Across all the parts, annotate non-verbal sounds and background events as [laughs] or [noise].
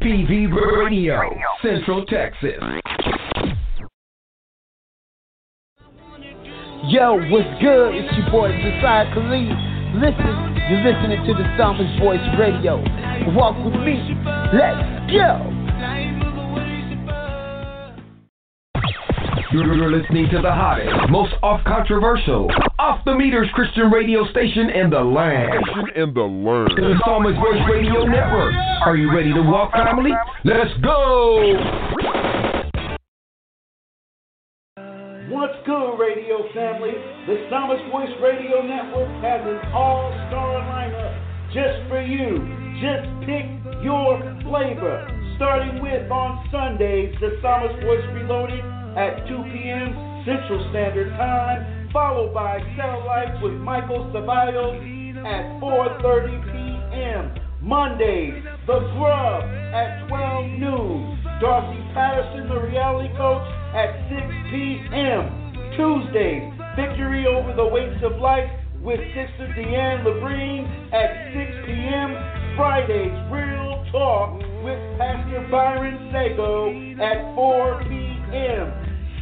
TPV Radio, Central Texas. Yo, what's good? It's your boy Josiah Khalid. Listen, you're listening to the Psalmist Voice Radio. Walk with me. Let's go. You're listening to the hottest, most off controversial, off the meters Christian radio station in the land. In the land. The Psalmist Voice Radio Network. Are you ready to walk, family? Let's go. What's good, radio family? The Psalmist Voice Radio Network has an all-star lineup just for you. Just pick your flavor. Starting with on Sundays, the Psalmist Voice Reloaded at 2 p.m. Central Standard Time, followed by Satellite with Michael Ceballos at 4.30 p.m. Mondays, The Grub at 12 noon. Darcy Patterson, the reality coach, at 6 p.m. Tuesdays, Victory Over the Weights of Life with Sister Deanne Labrine at 6 p.m. Fridays, Real Talk with Pastor Byron Sago at 4 p.m.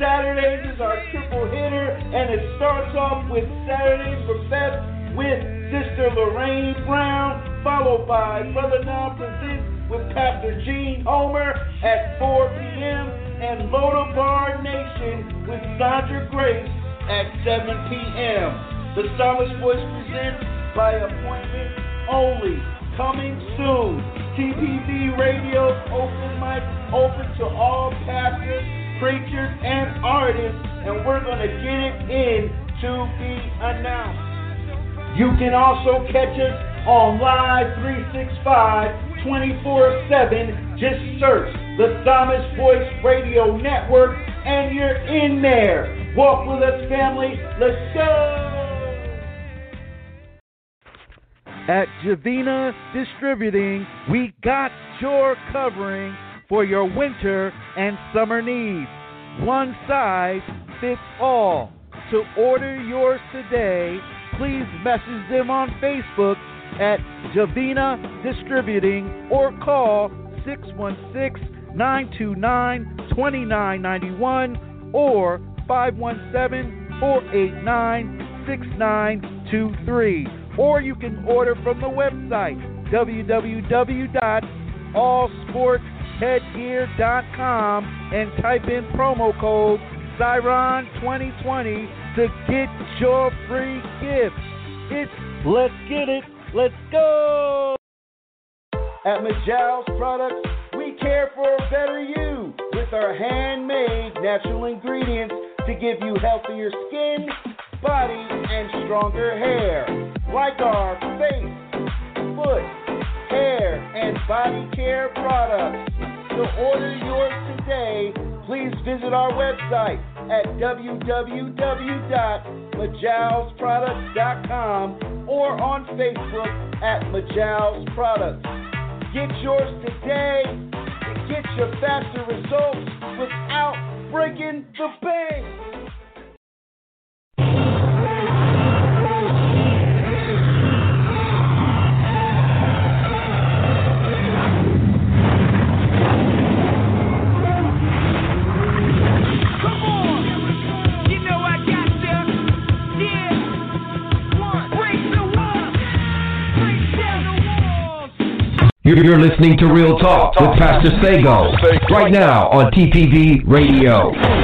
Saturdays is our triple hitter, and it starts off with Saturdays for Best with Sister Lorraine Brown, followed by Brother Now Presents with Pastor Gene Homer at 4 p.m. and Lodabar Nation with Sandra Grace at 7 p.m. The Psalmist Voice presents by appointment only. Coming soon. TPV Radio open mic open to all pastors, preachers, and artists, and we're going to get it in to be announced. You can also catch us on Live 365 24 7. Just search the Psalmist Voice Radio Network and you're in there. Walk with us, family. Let's go. At Javina Distributing, we got your covering for your winter and summer needs. One size fits all. To order yours today, please message them on Facebook at Javina Distributing or call 616 929 2991 or 517 489 6923. Or you can order from the website www.allsportheadgear.com and type in promo code Siron2020 to get your free gift. It's Let's Get It, Let's Go! At Majal's Products, we care for a better you with our handmade natural ingredients to give you healthier skin, body, and stronger hair. Like our face, foot, hair, and body care products. To order yours today, please visit our website at www.majalsproducts.com or on Facebook at Majal's Products. Get yours today and get your faster results without breaking the bank. You're listening to Real Talk with Pastor Sago right now on TPV Radio.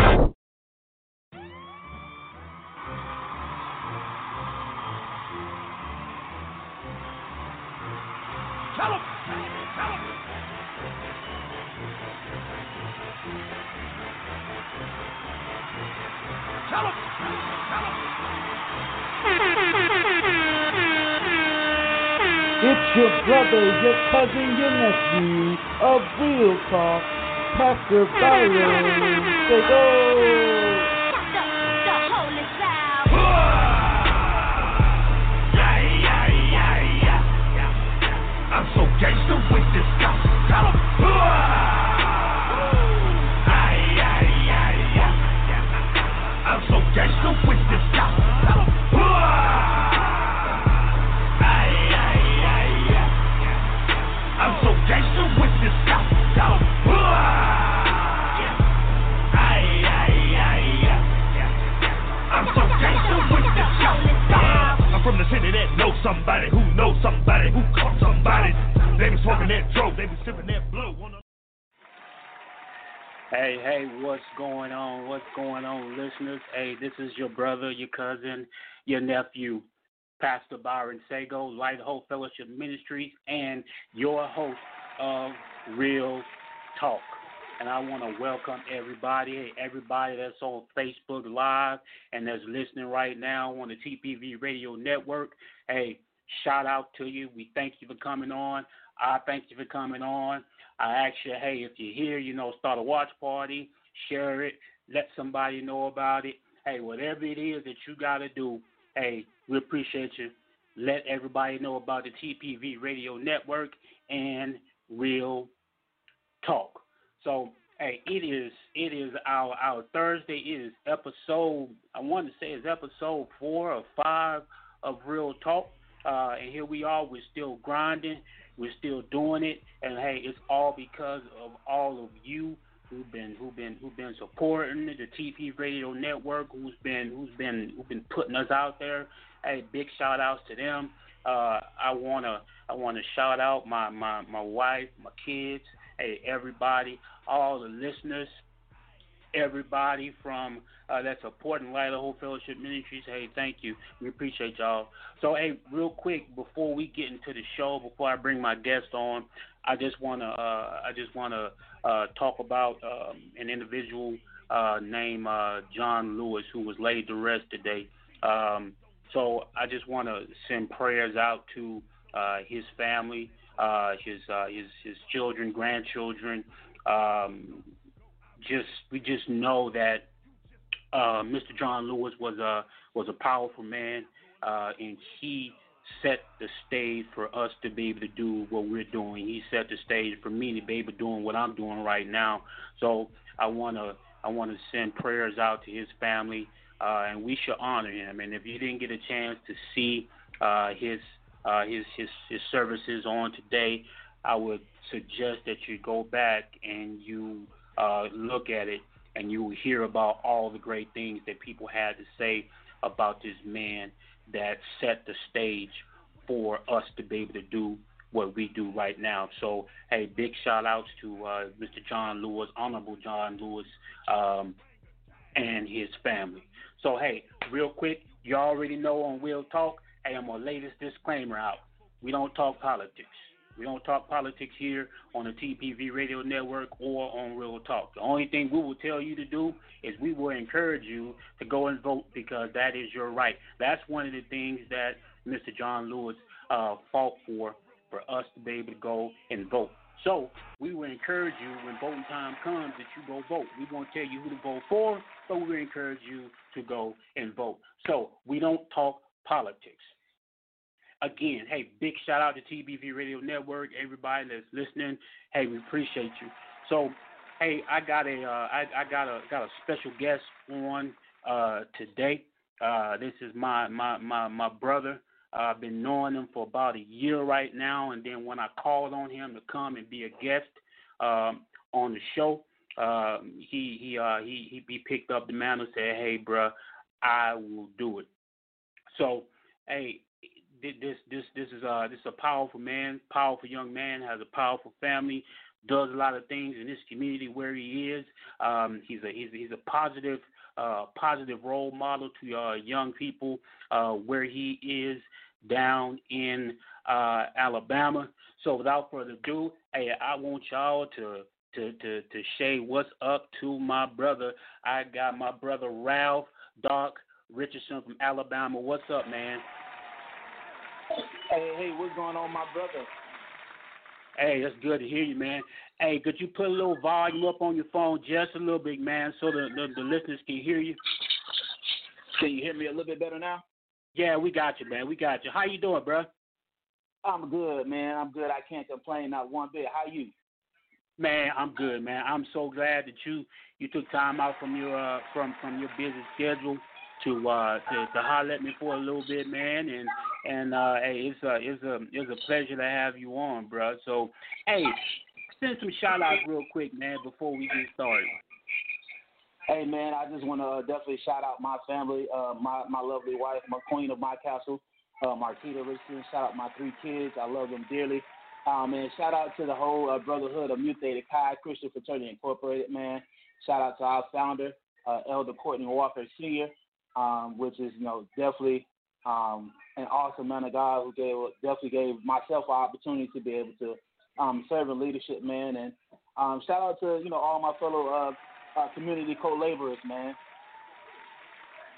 Talk, Pastor Byron. Sago. somebody who knows somebody who caught somebody. They be smoking that dope, they be sipping that blow. Hey, hey, what's going on? What's going on, listeners? Hey, this is your brother, your cousin, your nephew, Pastor Byron Sago, Light Hope Fellowship Ministries, and your host of Real Talk. And I want to welcome everybody, everybody that's on Facebook Live and that's listening right now on the TPV Radio Network. Hey, shout out to you. We thank you for coming on. I thank you for coming on. I ask you, hey, if you're here, you know, start a watch party, share it, let somebody know about it. Hey, whatever it is that you got to do, hey, we appreciate you. Let everybody know about the TPV Radio Network and Real Talk. So, hey, it is it is our our Thursday. It is episode I want to say it's episode four or five of Real Talk. Uh, and here we are. We're still grinding. We're still doing it. And hey, it's all because of all of you who've been who've been who've been supporting the TP Radio Network, who's been who's been who've been putting us out there. Hey, big shout outs to them. Uh, I wanna I wanna shout out my, my, my wife, my kids, hey everybody, all the listeners, everybody from uh, that's supporting Light of Hope Fellowship Ministries. Hey, thank you. We appreciate y'all. So, hey, real quick before we get into the show, before I bring my guest on, I just wanna uh, I just wanna uh, talk about um, an individual uh, named uh, John Lewis who was laid to rest today. Um, so I just want to send prayers out to uh, his family, his his his children, grandchildren. Um, just we just know that uh, Mr. John Lewis was a was a powerful man, uh, and he set the stage for us to be able to do what we're doing. He set the stage for me to be able to doing what I'm doing right now. So I wanna I wanna send prayers out to his family, uh, and we should honor him. And if you didn't get a chance to see uh, his uh, his his his services on today, I would suggest that you go back and you uh, look at it and you will hear about all the great things that people had to say about this man that set the stage for us to be able to do what we do right now. So, hey, big shout outs to uh, Mr. John Lewis, Honorable John Lewis, um, and his family. So, hey, real quick, you already know on Real Talk, hey, I'm going to lay this disclaimer out. We don't talk politics. We don't talk politics here on the TPV Radio Network or on Real Talk. The only thing we will tell you to do is we will encourage you to go and vote because that is your right. That's one of the things that Mr. John Lewis uh, fought for, for us to be able to go and vote. So we will encourage you when voting time comes that you go vote. We won't tell you who to vote for, but we will encourage you to go and vote. So we don't talk politics. Again, hey, big shout out to TPV Radio Network, everybody that's listening. Hey, we appreciate you. So, hey, I got a, uh, I, I got a, got a special guest on uh, today. Uh, this is my, my, my, my brother. I've been knowing him for about a year right now, and then when I called on him to come and be a guest um, on the show, uh, he he uh, he he picked up the mantle and said, "Hey, bro, I will do it." So, hey, this this this is a this is a powerful man, powerful young man, has a powerful family, does a lot of things in this community where he is. Um, he's a he's he's a positive uh, positive role model to uh, young people uh, where he is down in uh, Alabama. So without further ado, hey, I want y'all to to to to say what's up to my brother. I got my brother Ralph Doc Richardson from Alabama. What's up, man? Hey, hey, what's going on, my brother? Hey, that's good to hear you, man. Hey, could you put a little volume up on your phone just a little bit, man, so the the, the listeners can hear you? Can you hear me a little bit better now? Yeah, we got you, man. We got you. How you doing, bro? I'm good, man. I'm good. I can't complain not one bit. How you? Man, I'm good, man. I'm so glad that you you took time out from your uh, from from your busy schedule to uh to, to holler at me for a little bit, man. And and uh hey, it's a it's a it's a pleasure to have you on, bro. So hey, send some shout outs real quick, man, before we get started. Hey man, I just want to uh, definitely shout out my family, uh, my my lovely wife, my queen of my castle, uh, Marquita Richardson. Shout out my three kids. I love them dearly. Um, and shout out to the whole uh, Brotherhood of Mu Theta Chi Christian Fraternity Incorporated, man. Shout out to our founder, uh, Elder Courtney Walker Sr., um, which is, you know, definitely um, an awesome man of God who gave definitely gave myself an opportunity to be able to um, serve in leadership, man. And um, shout out to, you know, all my fellow uh, uh, community co-laborers, man.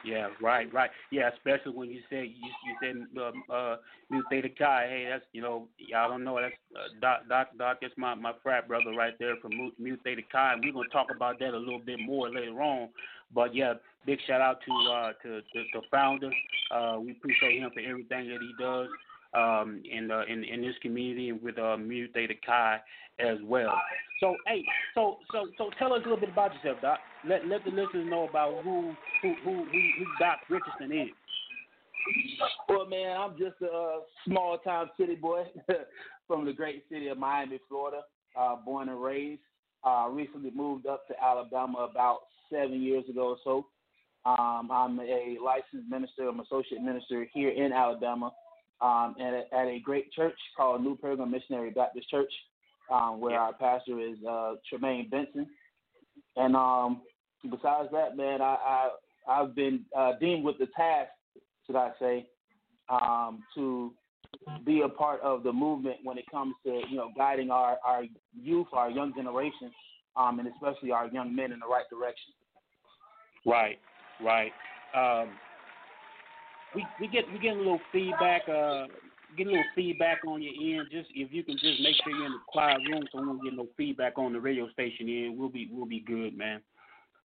Yeah, right, right. Yeah, especially when you said you you said um, uh Mu Theta Chi. Hey, that's you know y'all don't know that's uh, Doc Doc Doc. That's my my frat brother right there from Mu Theta Chi, and we're gonna talk about that a little bit more later on. But yeah, big shout out to uh to to the founder. Uh, we appreciate him for everything that he does um, in, in in this community and with uh, Mu Theta Chi as well. So hey, so so so tell us a little bit about yourself, Doc. Let let the listeners know about who who who who, who Doc Richardson is. Well, man, I'm just a uh, small town city boy [laughs] from the great city of Miami, Florida. Uh, born and raised. Uh, recently moved up to Alabama about seven years ago or so. Um, I'm a licensed minister. I'm associate minister here in Alabama um, at, a, at a great church called New Pilgrim Missionary Baptist Church, um, where yeah. our pastor is uh, Tremaine Benson. And um, besides that, man, I, I I've been uh, deemed with the task, should I say, um, to be a part of the movement when it comes to you know guiding our our youth, our young generation, um, and especially our young men in the right direction. Right, right. Um, we we get we get a little feedback. Uh, get a little feedback on your end. Just if you can just make sure you're in the quiet room, so we don't get no feedback on the radio station end. We'll be we'll be good, man.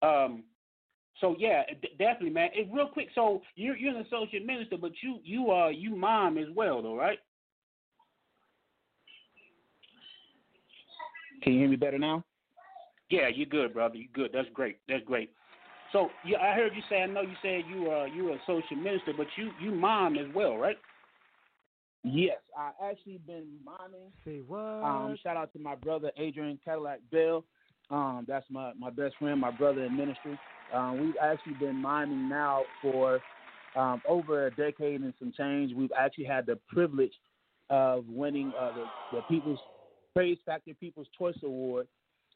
Um. So yeah, d- definitely, man. It, real quick. So you're you're an associate minister, but you you uh you mom as well, though, right? Can you hear me better now? Yeah, you're good, brother. You're good. That's great. That's great. So yeah, I heard you say. I know you said you are you were a social minister, but you you mom as well, right? Yes, I actually been momming. Say what? Um, shout out to my brother Adrian Cadillac Bell. Um, that's my my best friend, my brother in ministry. Um, we've actually been miming now for um, over a decade and some change. We've actually had the privilege of winning uh, the, the People's Praise Factor People's Choice Award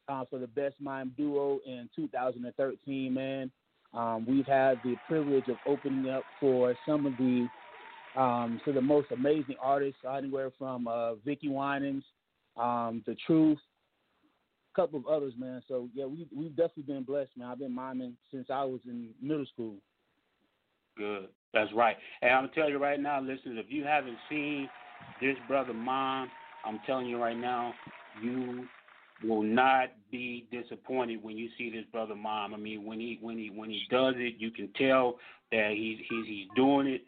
uh, for the best mime duo in 2013. Man, um, we've had the privilege of opening up for some of the um, the most amazing artists, anywhere from uh, Vickie Winans, um, The Truth, a couple of others, man. So yeah, we we've definitely been blessed, man. I've been miming since I was in middle school. Good, that's right. And I'm telling you right now, listeners, if you haven't seen this brother mom, I'm telling you right now, you will not be disappointed when you see this brother mom. I mean, when he when he when he does it, you can tell that he's he's he's doing it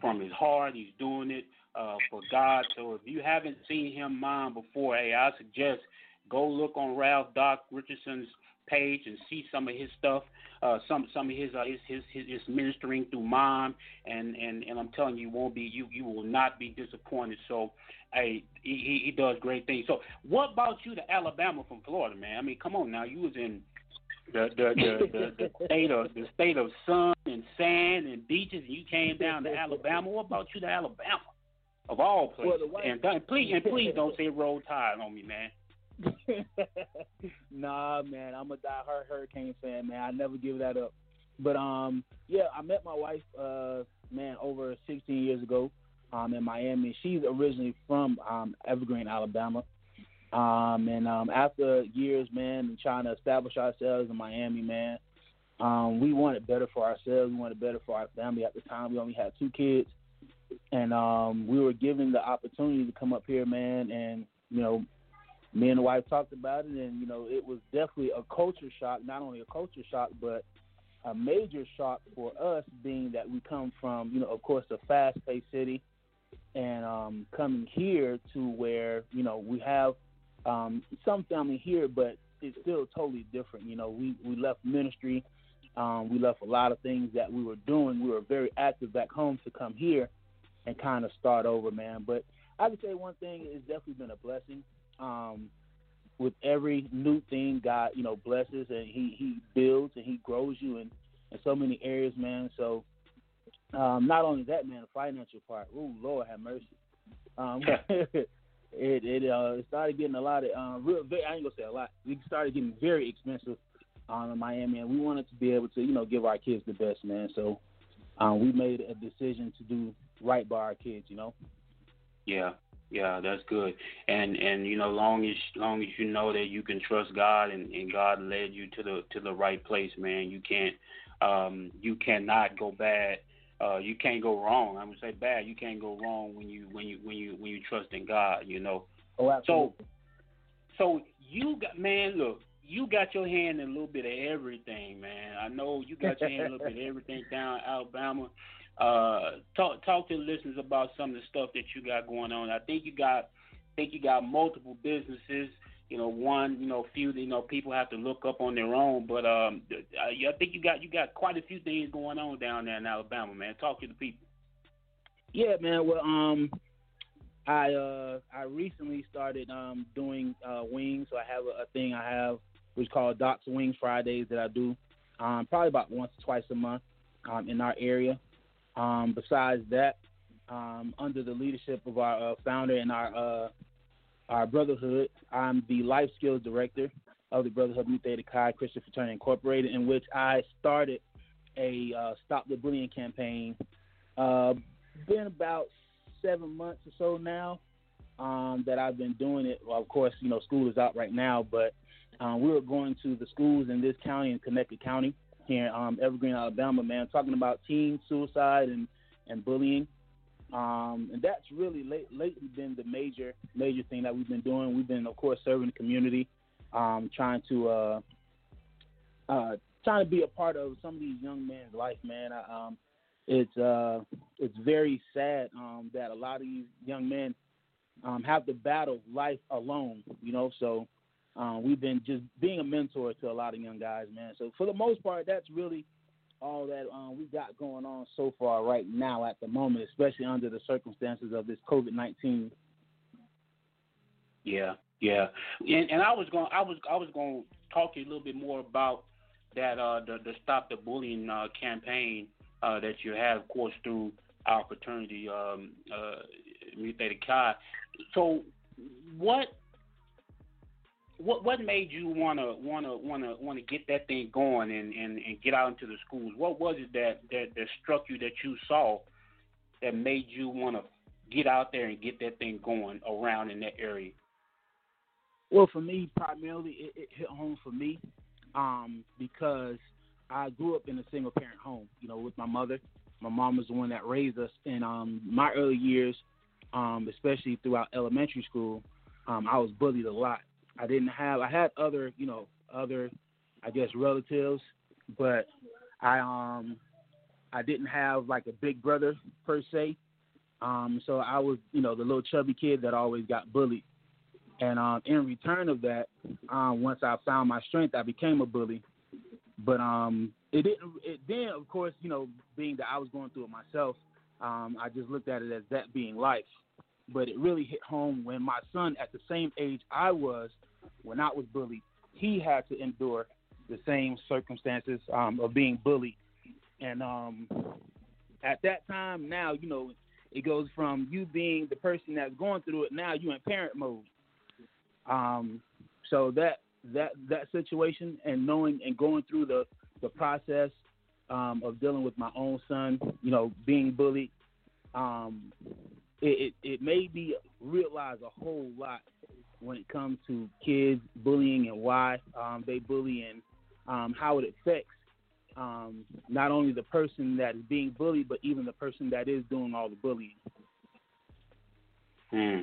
from his heart. He's doing it uh, for God. So if you haven't seen him mom before, hey, I suggest go look on Ralph Doc Richardson's page and see some of his stuff, uh, some some of his, uh, his, his his his ministering through mom, and and and I'm telling you, you won't be you you will not be disappointed. So, hey, he he does great things. So, what about you to Alabama from Florida, man? I mean, come on now, you was in the the the, the, the [laughs] state of the state of sun and sand and beaches, and you came down to Alabama. What about you to Alabama? Of all places, well, and, and please and please don't say roll tide on me, man. [laughs] nah, man, I'm a die-hard Hurricane fan, man. I never give that up. But um, yeah, I met my wife, uh, man, over 16 years ago, um, in Miami. She's originally from um, Evergreen, Alabama. Um, and um, after years, man, and trying to establish ourselves in Miami, man, um, we wanted better for ourselves. We wanted better for our family. At the time, we only had two kids, and um, we were given the opportunity to come up here, man, and you know, me and the wife talked about it, and you know, it was definitely a culture shock. Not only a culture shock, but a major shock for us, being that we come from, you know, of course, a fast-paced city, and um, coming here to where you know we have um, some family here, but it's still totally different. You know, we we left ministry, um, we left a lot of things that we were doing. We were very active back home to come here and kind of start over, man. But I can say one thing it's definitely been a blessing um, with every new thing, God, you know, blesses and He He builds and He grows you in in so many areas, man. So um, not only that, man, the financial part. Oh Lord, have mercy. Um, [laughs] it it uh it started getting a lot of um real. Very, I ain't gonna say a lot. We started getting very expensive um, in Miami, and we wanted to be able to you know give our kids the best, man. So um, we made a decision to do right by our kids. You know. Yeah, yeah, that's good. And and you know, long as long as you know that you can trust God and, and God led you to the to the right place, man, you can't um you cannot go bad. Uh you can't go wrong. I'm gonna say bad, you can't go wrong when you when you when you when you trust in God, you know. Oh, absolutely. So so you got man, look, you got your hand in a little bit of everything, man. I know you got your hand in a little bit of everything down Alabama. Uh, talk talk to the listeners about some of the stuff that you got going on. I think you got I think you got multiple businesses. You know, one, you know, few, you know, people have to look up on their own. But um, I think you got you got quite a few things going on down there in Alabama, man. Talk to the people. Yeah, man. Well, um, I uh I recently started um doing uh wings. So I have a, a thing I have which is called Doc's Wings Fridays that I do um probably about once or twice a month um in our area. Um, besides that, um, under the leadership of our uh, founder and our uh, our brotherhood, I'm the life skills director of the Brotherhood Mu Theta Chi Christian Fraternity Incorporated, in which I started a uh, Stop the Bullying campaign. Uh, been about seven months or so now um, that I've been doing it. Well, of course, you know, school is out right now, but um, we were going to the schools in this county, in Connecticut County, here in um, Evergreen, Alabama, man, talking about teen suicide and, and bullying. Um, and that's really late, lately been the major major thing that we've been doing. We've been, of course, serving the community, um, trying to uh, uh, trying to be a part of some of these young men's life. Man, I, um, it's uh, it's very sad um, that a lot of these young men um, have to battle life alone. You know, so um, we've been just being a mentor to a lot of young guys, man. So for the most part, that's really all that um, we got going on so far right now at the moment, especially under the circumstances of this COVID nineteen. Yeah, yeah, and, and I was going, I was, I was going to talk to you a little bit more about that, uh, the, the Stop the Bullying uh, campaign uh, that you have, of course, through our fraternity, um, uh, Mu Theta Chi. So, what what what made you wanna wanna wanna wanna get that thing going and, and, and get out into the schools? What was it that, that that struck you that you saw that made you wanna get out there and get that thing going around in that area? Well, for me, primarily it, it hit home for me um, because I grew up in a single parent home. You know, with my mother. My mom was the one that raised us. In um, my early years, um, especially throughout elementary school, um, I was bullied a lot I didn't have I had other, you know, other I guess relatives, but I um I didn't have like a big brother per se. Um so I was, you know, the little chubby kid that always got bullied. And um in return of that, um once I found my strength I became a bully. But um it didn't it then of course, you know, being that I was going through it myself, um I just looked at it as that being life but it really hit home when my son, at the same age I was, when I was bullied, he had to endure the same circumstances um, of being bullied. And um, at that time, now you know, it goes from you being the person that's going through it. Now you're in parent mode. Um, so that that that situation and knowing and going through the the process um, of dealing with my own son, you know, being bullied, um, it, it, it made me realize a whole lot when it comes to kids bullying and why um, they bully and um, how it affects um, not only the person that is being bullied, but even the person that is doing all the bullying. Hmm.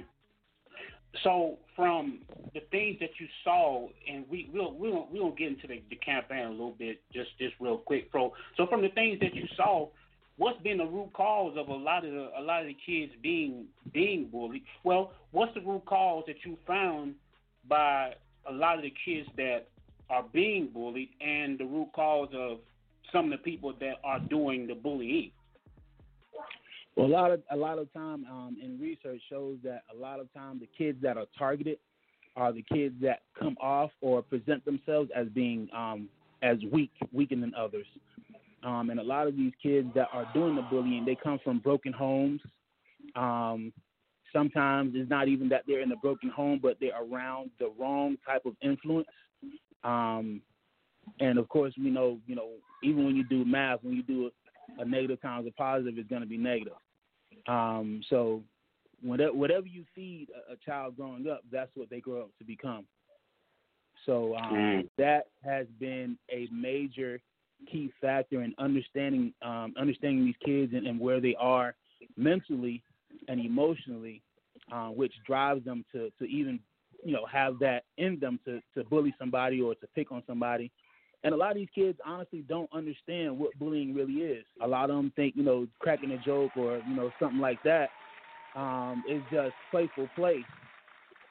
So, from the things that you saw, and we we'll we'll we'll get into the, the campaign a little bit, just just real quick. So, from the things that you saw, what's been the root cause of a lot of the, a lot of the kids being being bullied? Well, what's the root cause that you found by a lot of the kids that are being bullied, and the root cause of some of the people that are doing the bullying? Well, a lot of a lot of time um, in research shows that a lot of time the kids that are targeted are the kids that come off or present themselves as being um, as weak, weaker than others. Um, and a lot of these kids that are doing the bullying, they come from broken homes, um, sometimes it's not even that they're in a broken home, but they're around the wrong type of influence. Um, and of course, we know, you know, even when you do math, when you do a, a negative times a positive, it's going to be negative. Um, so whatever, whatever you feed a, a child growing up, that's what they grow up to become. So um, Mm. that has been a major key factor in understanding um, understanding these kids and, and where they are mentally and emotionally, uh, which drives them to, to even you know have that in them to, to bully somebody or to pick on somebody. And a lot of these kids honestly don't understand what bullying really is. A lot of them think you know cracking a joke or you know something like that um, is just playful play,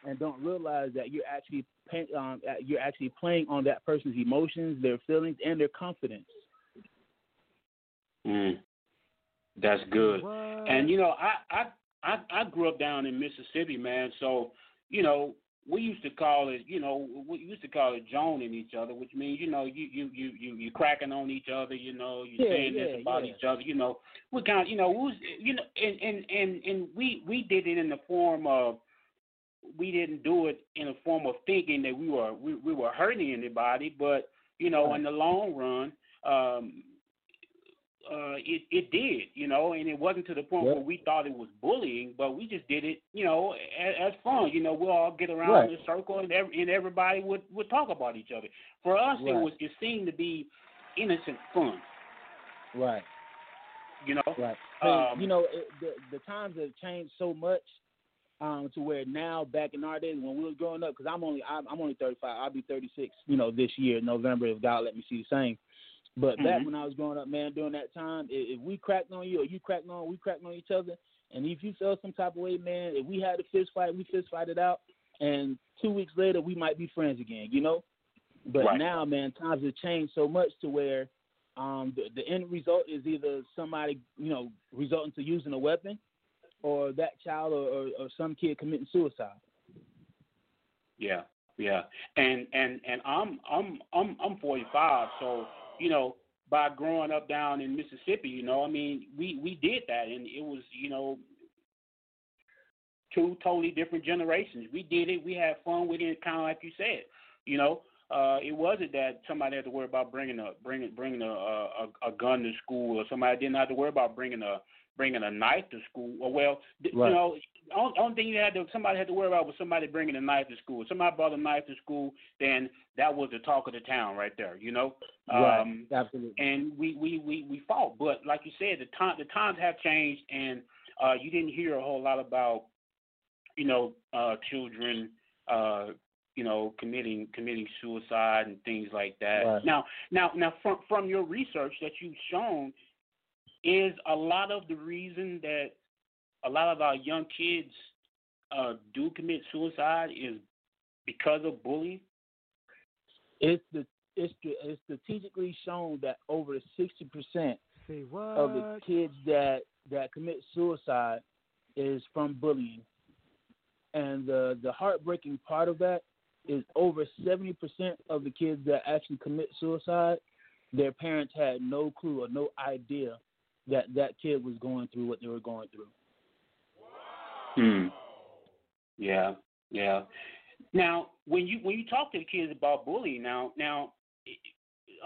and don't realize that you're actually pay, um, uh, you're actually playing on that person's emotions, their feelings, and their confidence. Mm. That's good. And you know, I, I I I grew up down in Mississippi, man. So you know, we used to call it, you know, we used to call it joning each other, which means you know you you you you you cracking on each other, you know, you Yeah, saying this about yeah. each other, you know. We kind of, you know, we was, you know, and and and and we we did it in the form of we didn't do it in a form of thinking that we were we, we were hurting anybody, but you know, in the long run, um, uh, it it did, you know, and it wasn't to the point Yep. where we thought it was bullying, but we just did it, you know, as, as fun. You know, we'll all get around Right. in a circle, and every, and everybody would would talk about each other. For us, it was it seemed to be innocent fun, Right. you know. Right. Um, you know, it, the the times have changed so much um, to where now, back in our days when we were growing up, because I'm only I'm, I'm only 35. I'll be 36, you know, this year, November, if God let me see the same. But back Mhm. when I was growing up, man, during that time, if, if we cracked on you or you cracked on, we cracked on each other, and if you felt some type of way, man, if we had a fist fight, we fist fight it out, and two weeks later we might be friends again, you know. But Right. now, man, times have changed so much to where um, the, the end result is either somebody, you know, resulting to using a weapon, or that child or, or, or some kid committing suicide. Yeah, yeah, and and and I'm I'm I'm I'm 45, so you know, by growing up down in Mississippi, you know, I mean, we we did that, and it was you know, two totally different generations. We did it, we had fun with it, kind of like you said, you know. Uh, it wasn't that somebody had to worry about bringing a bringing bringing a, a a gun to school, or somebody didn't have to worry about bringing a bringing a knife to school. Or well, Right. you know, only, only thing you had to somebody had to worry about was somebody bringing a knife to school. If somebody brought a knife to school, then that was the talk of the town right there. You know. Right. Um, Absolutely. and we, we, we, we fought. But like you said, the time the times have changed, and uh, you didn't hear a whole lot about, you know, uh, children, uh, you know, committing committing suicide and things like that. Right. Now, now, now, from from your research that you've shown, is a lot of the reason that a lot of our young kids uh, do commit suicide is because of bullying. It's the it's, it's strategically shown that over sixty percent of the kids that that commit suicide is from bullying, and the the heartbreaking part of that is over seventy percent of the kids that actually commit suicide, their parents had no clue or no idea that that kid was going through what they were going through. Hmm. Yeah, yeah. Now, when you when you talk to the kids about bullying, now now,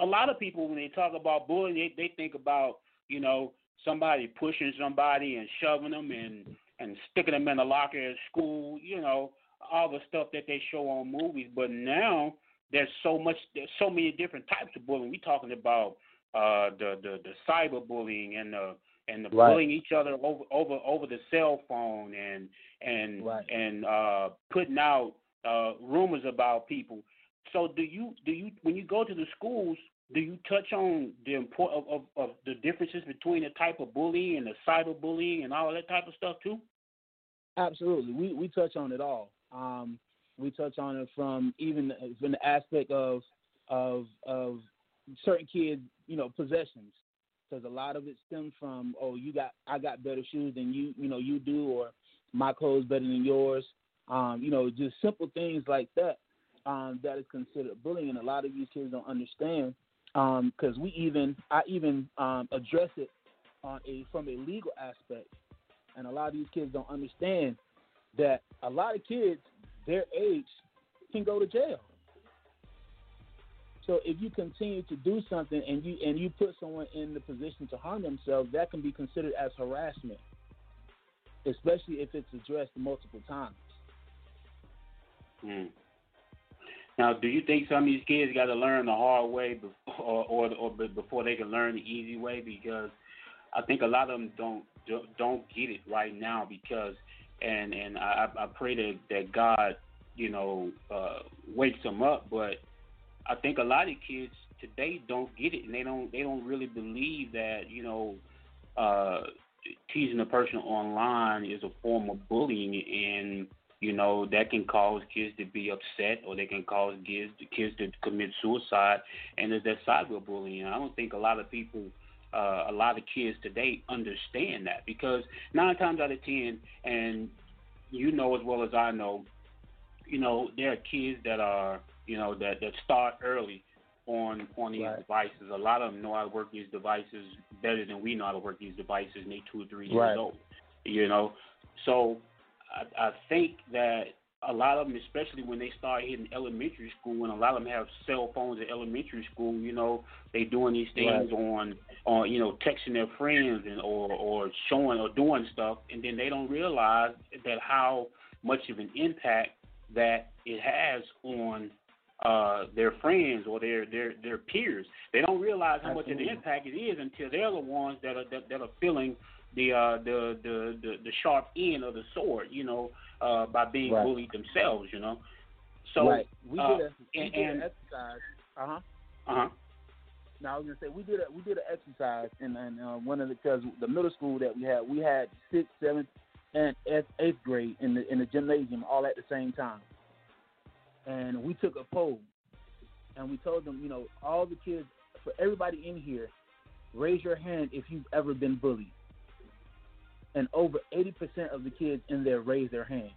a lot of people when they talk about bullying, they they think about you know somebody pushing somebody and shoving them and and sticking them in a locker at school, you know, all the stuff that they show on movies. But now there's so much, there's so many different types of bullying. We're talking about uh, the the the cyberbullying and the and the Right. bullying each other over over over the cell phone and and Right. and uh, putting out uh, rumors about people. So do you do you when you go to the schools? Do you touch on the import of, of, of the differences between the type of bullying and the cyberbullying and all that type of stuff too? Absolutely, we we touch on it all. Um, we touch on it from even from the aspect of of of certain kids, you know, possessions, because a lot of it stems from oh, you got I got better shoes than you, you know, you do, or my clothes better than yours. Um, you know, just simple things like that. Um, that is considered bullying, and a lot of these kids don't understand because we even I even um, address it on a from a legal aspect, and a lot of these kids don't understand that a lot of kids their age can go to jail. So if you continue to do something and you and you put someone in the position to harm themselves, that can be considered as harassment, especially if it's addressed multiple times. Mm. Now, do you think some of these kids got to learn the hard way before, or, or or before they can learn the easy way? Because I think a lot of them don't don't get it right now. Because and and I, I pray that that God, you know, uh, wakes them up. But I think a lot of kids today don't get it, and they don't they don't really believe that you know. Uh, teasing a person online is a form of bullying, and you know that can cause kids to be upset, or they can cause kids kids to commit suicide, and there's that cyberbullying. I don't think a lot of people, uh, a lot of kids today understand that because nine times out of ten, and you know as well as I know, you know there are kids that are you know that that start early on on these Right. devices. A lot of them know how to work these devices better than we know how to work these devices, and they two or three years Right. old. You know, so I, I think that a lot of them, especially when they start hitting elementary school, and a lot of them have cell phones at elementary school. You know, they doing these things on on you know texting their friends and or or showing or doing stuff, and then they don't realize that how much of an impact that it has on uh, their friends or their, their their peers. They don't realize how much of an impact it is until they're the ones that are that, that are feeling the, uh, the the the the sharp end of the sword. You know, uh, by being Right. bullied themselves. You know. So right. We uh, did a we and- did an exercise. Uh huh. uh huh. Now I was gonna say we did a we did an exercise in, in uh, one of the because the middle school that we had we had sixth, seventh, and eighth, eighth grade in the in the gymnasium all at the same time, and we took a poll, and we told them you know all the kids for everybody in here, raise your hand if you've ever been bullied, and over eighty percent of the kids in there raised their hand.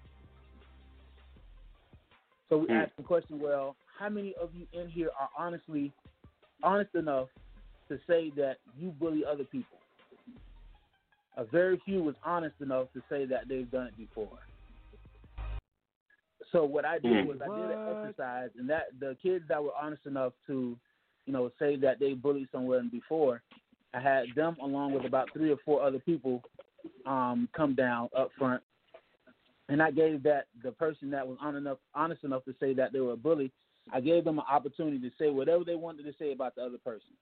So we Hmm. asked the question, well, how many of you in here are honestly honest enough to say that you bully other people. A very few was honest enough to say that they've done it before. So what I did Hmm. was I did an exercise, and that the kids that were honest enough to, you know, say that they bullied someone before, I had them along with about three or four other people um, come down up front, and I gave that the person that was honest enough, honest enough to say that they were a bully, I gave them an opportunity to say whatever they wanted to say about the other person.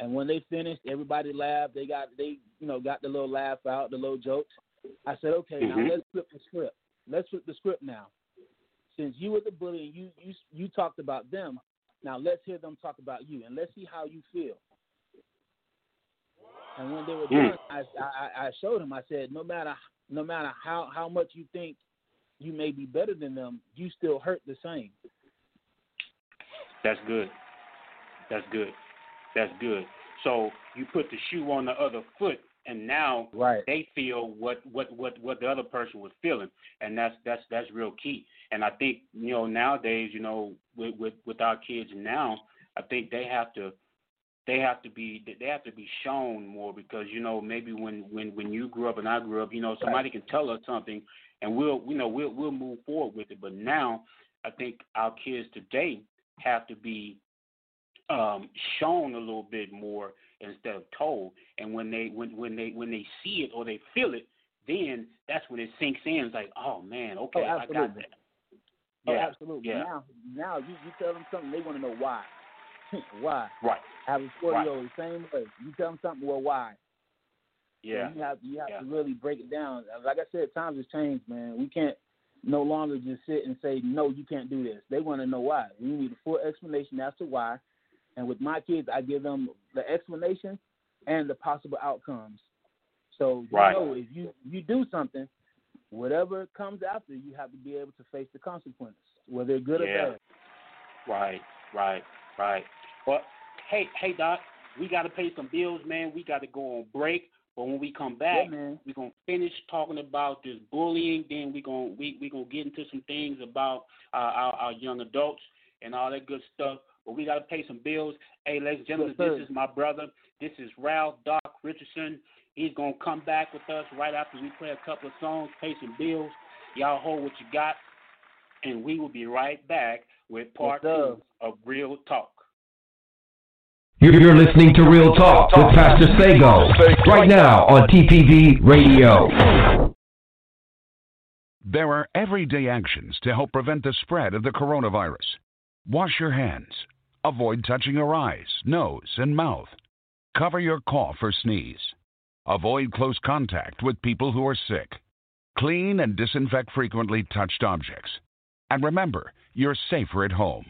And when they finished, everybody laughed. They got they you know got the little laugh out, the little jokes. I said, okay, Mhm. now let's flip the script. Let's flip the script now. Since you were the bully and you you you talked about them, now let's hear them talk about you and let's see how you feel. And when they were Mm. done, I, I I showed them. I said, no matter no matter how how much you think you may be better than them, you still hurt the same. That's good. That's good. That's good. So you put the shoe on the other foot, and now Right. they feel what what what what the other person was feeling, and that's that's that's real key. And I think you know nowadays, you know, with with with our kids now, I think they have to they have to be they have to be shown more because you know maybe when when when you grew up and I grew up, you know, somebody can tell us something, and we'll you know we'll we'll move forward with it. But now, I think our kids today have to be um, shown a little bit more instead of told. And when they when when they when they see it or they feel it, then that's when it sinks in. It's like, oh man, oh, okay, I got that. Oh, Yeah, absolutely. yeah. Now, now you, you tell them something, they want to know why. [laughs] why? right. I have a four year old the same way. You tell them something, well, why? So Yeah, you have you have Yeah. to really break it down. Like I said, times have changed, man. We can't no longer just sit and say no, you can't do this. They want to know why. We need a full explanation as to why. And with my kids, I give them the explanation and the possible outcomes. So you Right. know if you you do something, whatever comes after, you have to be able to face the consequences, whether good Yeah. or bad. right, right, right. But hey, hey, Doc, we got to pay some bills, man. We got to go on break. But when we come back, Yeah, we're gonna finish talking about this bullying. Then we're gonna we we gonna get into some things about uh, our our young adults and all that good stuff. But we gotta pay some bills. Hey, ladies and gentlemen, Yes, this is my brother. This is Ralph Doc Richardson. He's gonna come back with us right after we play a couple of songs, pay some bills, Y'all hold what you got, and we will be right back with part Yes, two of Real Talk. You're listening to Real Talk with Pastor Sago right now on TPV Radio. There are everyday actions to help prevent the spread of the coronavirus. Wash your hands. Avoid touching your eyes, nose, and mouth. Cover your cough or sneeze. Avoid close contact with people who are sick. Clean and disinfect frequently touched objects. And remember, you're safer at home.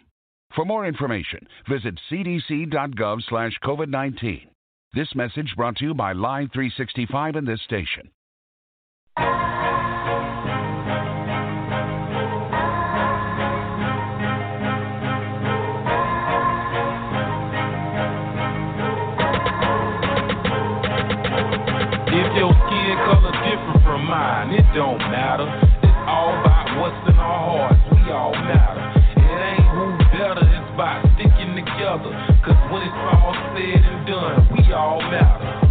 For more information, visit cdc.gov/covid19. This message brought to you by Live 365 and this station. Don't matter. It's all about what's in our hearts. We all matter. It ain't who better, it's about sticking together. Cause when it's all said and done, we all matter.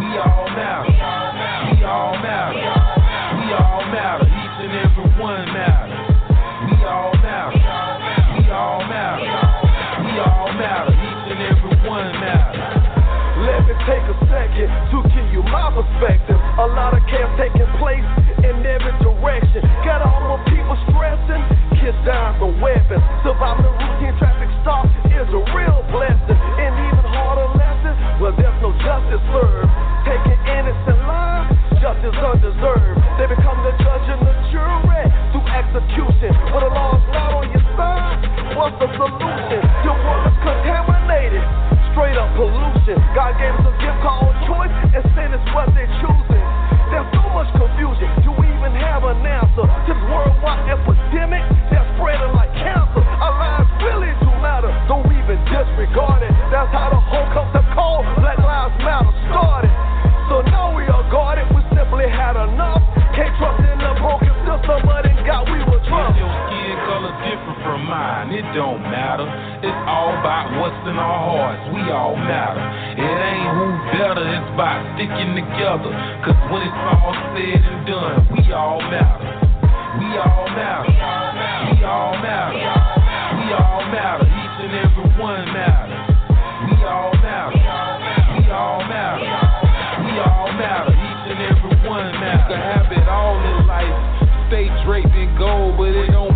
We all matter. We all matter. We all matter. Each and every one matters. We all matter. We all matter. We all matter. Each and every one matters. Let me take a second to give you my perspective. A lot of chaos taking place kids dying from weapons. Surviving the routine traffic stop is a real blessing. And even harder lesson, well, there's no justice served. Taking innocent lives, justice undeserved. They become the judge and the jury through execution. When the law's not on your side, what's the solution? Your world contaminated straight up pollution. God gave us a gift called choice, and sin is what they're choosing. There's so much confusion. Do we even have an answer to this worldwide epidemic mine, it don't matter. It's all about what's in our hearts. We all matter. It ain't who better, it's about sticking together. Cause when it's all said and done, we all matter. We all matter. We all matter. We all matter. Each and every one matters. We all matter. We all matter. We all matter. Each and every one matters. You can have it all in life. Stay draped in gold, but it don't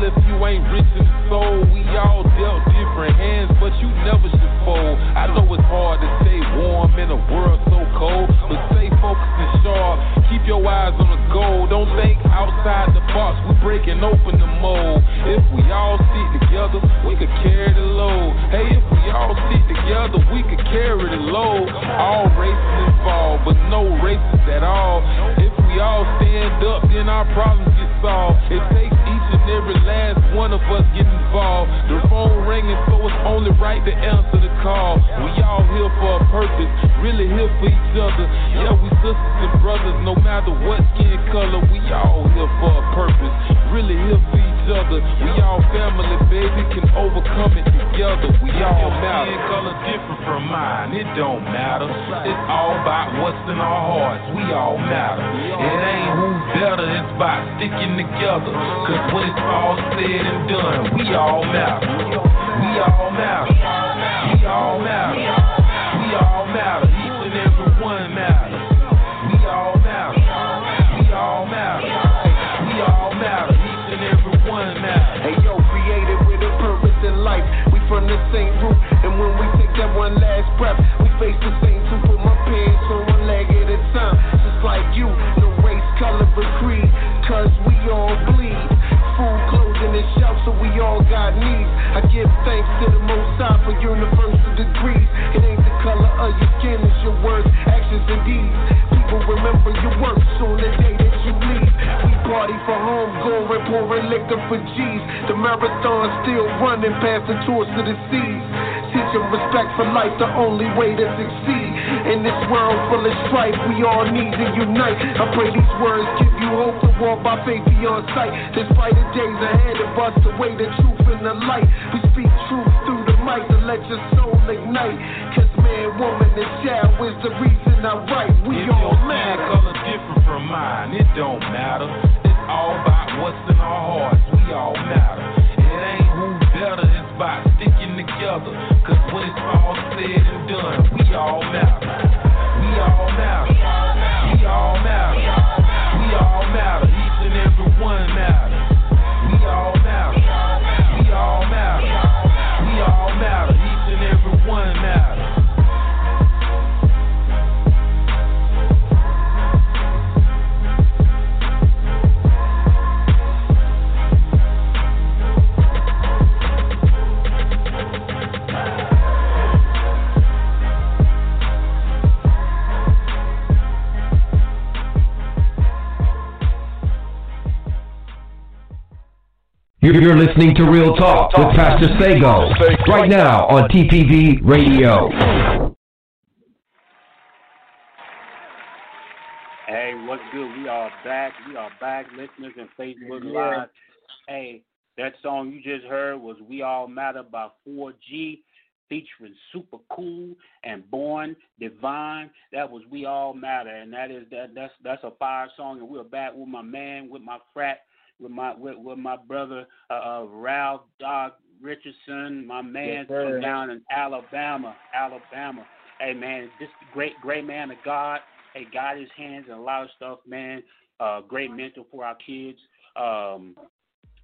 all if you ain't rich in soul. We all dealt different hands, but you never should fold. I know it's hard to stay warm in a world so cold, but stay focused and sharp. Keep your eyes on the goal. Don't think outside the box. we're breaking open the mold. If we all stick together, we could carry the load. Hey, if we all stick together, we could carry the load. All races involved, but no races at all. If we all stand up, then our problems get solved. It takes every last one of us get involved. The phone ringing, so it's only right to answer the call. We all here for a purpose, really here for each other. Yeah, we sisters and brothers, no matter what skin color, we all here for a purpose, really here for each other. We all family, baby, can overcome it together. We all matter. Skin color different from mine, it don't matter. It's all about what's in our hearts. We all matter. It ain't who's better, it's about sticking together. Cause when it's all said and done, we all matter. We all matter. We all matter. We all matter. Each and every face the same two. Put my pants on one leg at a time, just like you. No race, color, or creed, cause we all bleed. Food, clothing, and shelter, we all got needs. I give thanks to the Most High for universal degrees. It ain't the color of your skin, it's your words, actions, and deeds. People remember your work on the day that you leave. We party for home, going, pouring liquor for G's. The marathon still running, passing torch to the seas. Teaching respect for life, the only way to succeed. In this world full of strife, we all need to unite. I pray these words give you hope to walk by faith beyond sight. Despite the days ahead of us, the way the truth in the light. We speak truth through the mic to let your soul ignite. Cause man, woman, and child is the reason I write. We If all matter. color different from mine, it don't matter. It's all about what's in our hearts. You're listening to Real Talk with Pastor Sago right now on TPV Radio. Hey, what's good? We are back. We are back, listeners and Facebook Yeah. Live. Hey, that song you just heard was "We All Matter" by 4G, featuring Super Cool and Born Divine. That was "We All Matter," and that is that that's that's a fire song. And we're back with my man, with my frat, with my with, with my brother uh, uh, Ralph Doc Richardson, my man Yes, from down in Alabama, Alabama. Hey man, this great great man of God. Hey, got his hands and a lot of stuff, man. Uh, great mentor for our kids. Um,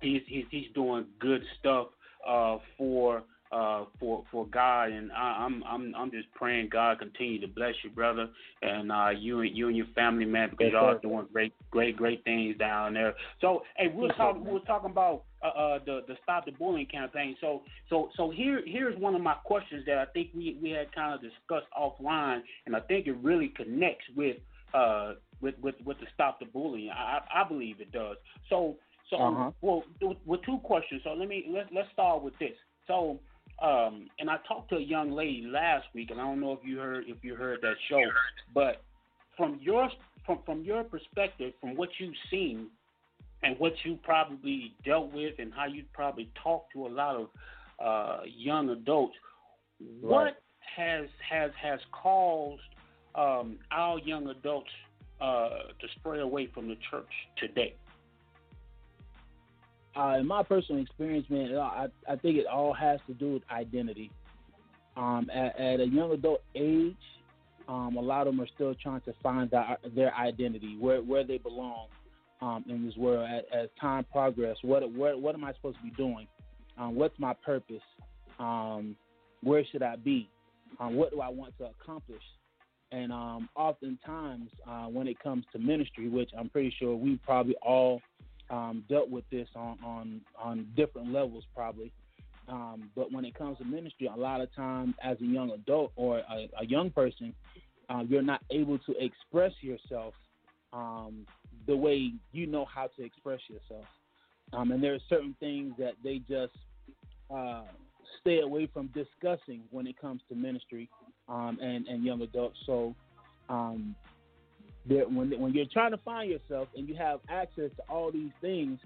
he's he's he's doing good stuff uh, for uh, for for God, and I, I'm I'm I'm just praying God continue to bless you, brother, and uh, you and you and your family, man, because y'all sir. doing great great great things down there. So, hey, we were talking we were talking about uh, uh, the the stop the bullying campaign. So so so here here's one of my questions that I think we we had kind of discussed offline, and I think it really connects with uh with with with the stop the bullying. I I believe it does. So so Uh-huh. well with, with two questions. So let me let's let's start with this. So um and I talked to a young lady last week, and I don't know if you heard if you heard that show, but from your from from your perspective, from what you've seen and what you probably dealt with, and how you probably talked to a lot of uh, young adults, what has has has caused um, our young adults uh, to stray away from the church today? Uh, in my personal experience, man, I, I think it all has to do with identity. Um, at, at a young adult age, um, a lot of them are still trying to find their, their identity, where where they belong um, in this world. As, time progresses, what what what am I supposed to be doing? Um, what's my purpose? Um, where should I be? Um, what do I want to accomplish? And oftentimes, uh, when it comes to ministry, which I'm pretty sure we probably all um, dealt with this on, on on different levels, probably. Um, but when it comes to ministry, a lot of times, as a young adult or a, a young person, uh, you're not able to express yourself um, the way you know how to express yourself. Um, and there are certain things that they just uh, stay away from discussing when it comes to ministry um, and, and young adults. So there, when when you're trying to find yourself and you have access to all these things,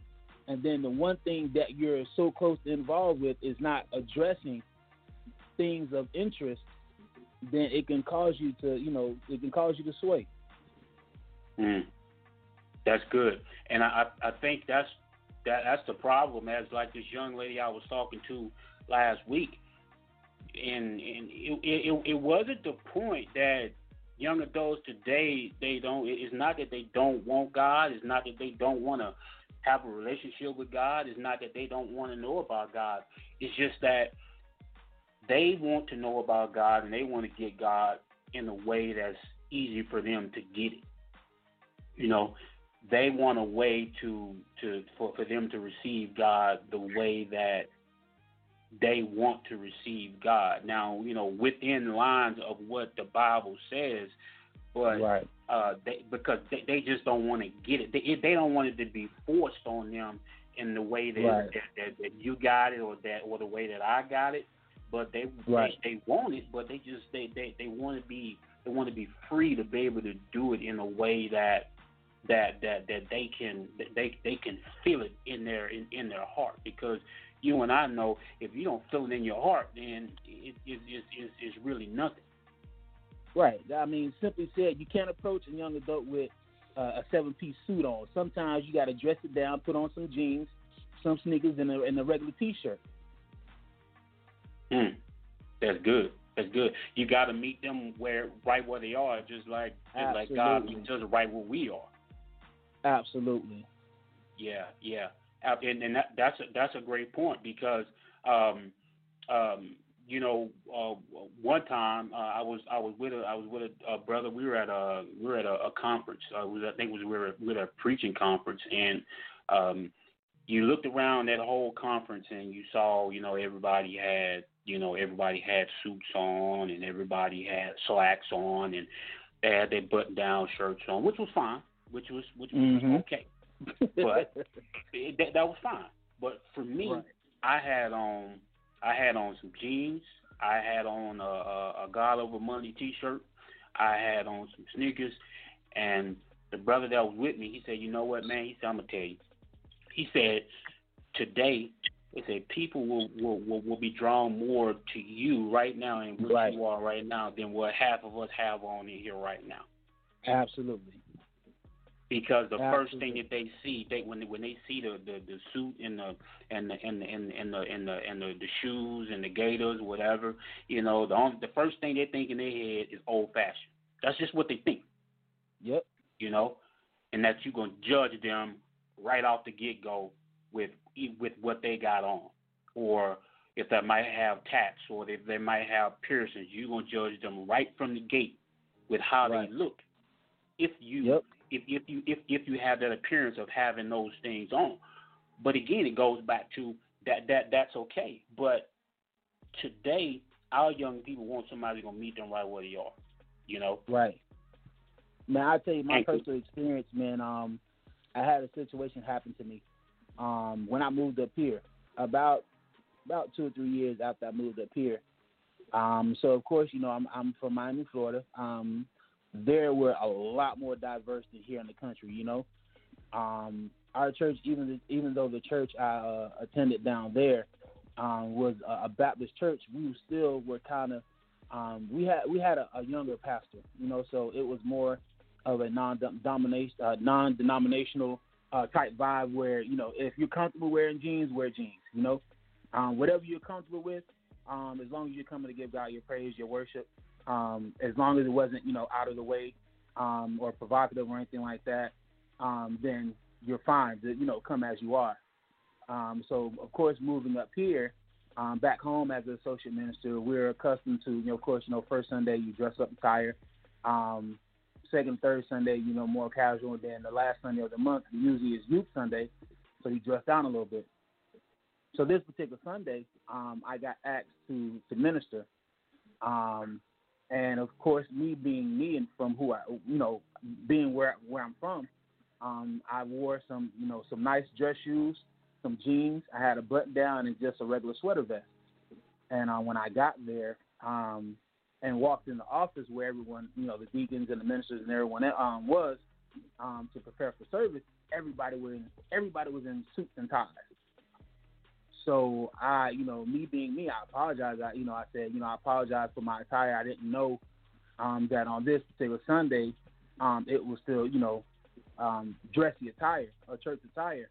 and then the one thing that you're so close involved with is not addressing things of interest, then it can cause you to, you know, it can cause you to sway. Mm. That's good, and I I think that's that that's the problem. As like this young lady I was talking to last week, and and it it, it wasn't the point that young adults today they don't. It's not that they don't want God. It's not that they don't want to have a relationship with God. It's not that they don't want to know about God. It's just that they want to know about God and they want to get God in a way that's easy for them to get it. You know, they want a way to to for, for them to receive God the way that they want to receive God. Now, you know, within lines of what the Bible says, but Right. uh, they, because they, they just don't want to get it. They, they don't want it to be forced on them in the way that, Right. that, that, that you got it or that or the way that I got it. But they Right. they, they want it, but they just they, they, they want to be they want to be free to be able to do it in a way that that that that they can that they they can feel it in their in, in their heart because you and I know if you don't feel it in your heart then it it is is really nothing. Right. I mean, simply said, you can't approach a young adult with a, a seven piece suit on. Sometimes you got to dress it down, put on some jeans, some sneakers, and a, and a regular t shirt. Mm. That's good. That's good. You got to meet them where right where they are, just like just like God meets us right where we are. Absolutely. Yeah, yeah, and, and that, that's a, that's a great point because um, um, you know, uh, one time uh, I was I was with a I was with a, a brother. We were at a we were at a, a conference. Uh, was, I think it was we were, we were at a preaching conference, and um, you looked around that whole conference and you saw, you know, everybody had, you know, everybody had suits on and everybody had slacks on and they had their button down shirts on, which was fine, which was which was mm-hmm. okay, but [laughs] it, that, that was fine. But for me, right. I had on I had on some jeans, I had on a, a, a God Over Money T-shirt, I had on some sneakers, and the brother that was with me, he said, "You know what, man?" He said, "I'm gonna tell you." he said today he said people will, will will will be drawn more to you right now and what right. you are right now than what half of us have on in here right now. Absolutely. Because the Absolutely. first thing that they see, they when they, when they see the, the, the suit and the and the and the and, and the and the and the, the shoes and the gaiters, whatever, you know, the only, the first thing they think in their head is old fashioned. That's just what they think. Yep. You know, and that you're gonna judge them right off the get go with with what they got on, or if they might have tats, or if they might have piercings, you're gonna judge them right from the gate with how right. they look. If you yep. If if you if if you have that appearance of having those things on, but again, it goes back to that that that's okay. But today, our young people want somebody gonna meet them right where they are. You know. Right. Man, I tell you my personal experience, man. Um, I had a situation happen to me um, when I moved up here about about two or three years after I moved up here. Um, so of course, you know, I'm I'm from Miami, Florida. Um, there were a lot more diverse than here in the country. You know, um, our church, even even though the church I uh, attended down there um, was a, a Baptist church, we still were kind of um, we had we had a, a younger pastor. You know, so it was more of a non-domination, uh, non-denominational uh, type vibe where you know if you're comfortable wearing jeans, wear jeans. You know, um, whatever you're comfortable with, um, as long as you're coming to give God your praise, your worship, um, as long as it wasn't you know out of the way um, or provocative or anything like that, um, then you're fine. To, you know, come as you are. Um, so of course, moving up here. Um, back home as an associate minister, we're accustomed to, you know, of course, you know, first Sunday you dress up attire. Um, second, third Sunday, you know, more casual. Then the last Sunday of the month usually is Youth Sunday, so you dress down a little bit. So this particular Sunday, um, I got asked to to minister, um, and of course, me being me and from who I, you know, being where where I'm from, um, I wore some, you know, some nice dress shoes, some jeans. I had a button down and just a regular sweater vest. And uh, when I got there, um, and walked in the office where everyone, you know, the deacons and the ministers and everyone um, was um, to prepare for service, everybody was in, everybody was in suits and ties. So I, you know, me being me, I apologize. I, you know, I said, you know, I apologize for my attire. I didn't know um, that on this particular Sunday, um, it was still, you know, um, dressy attire or church attire.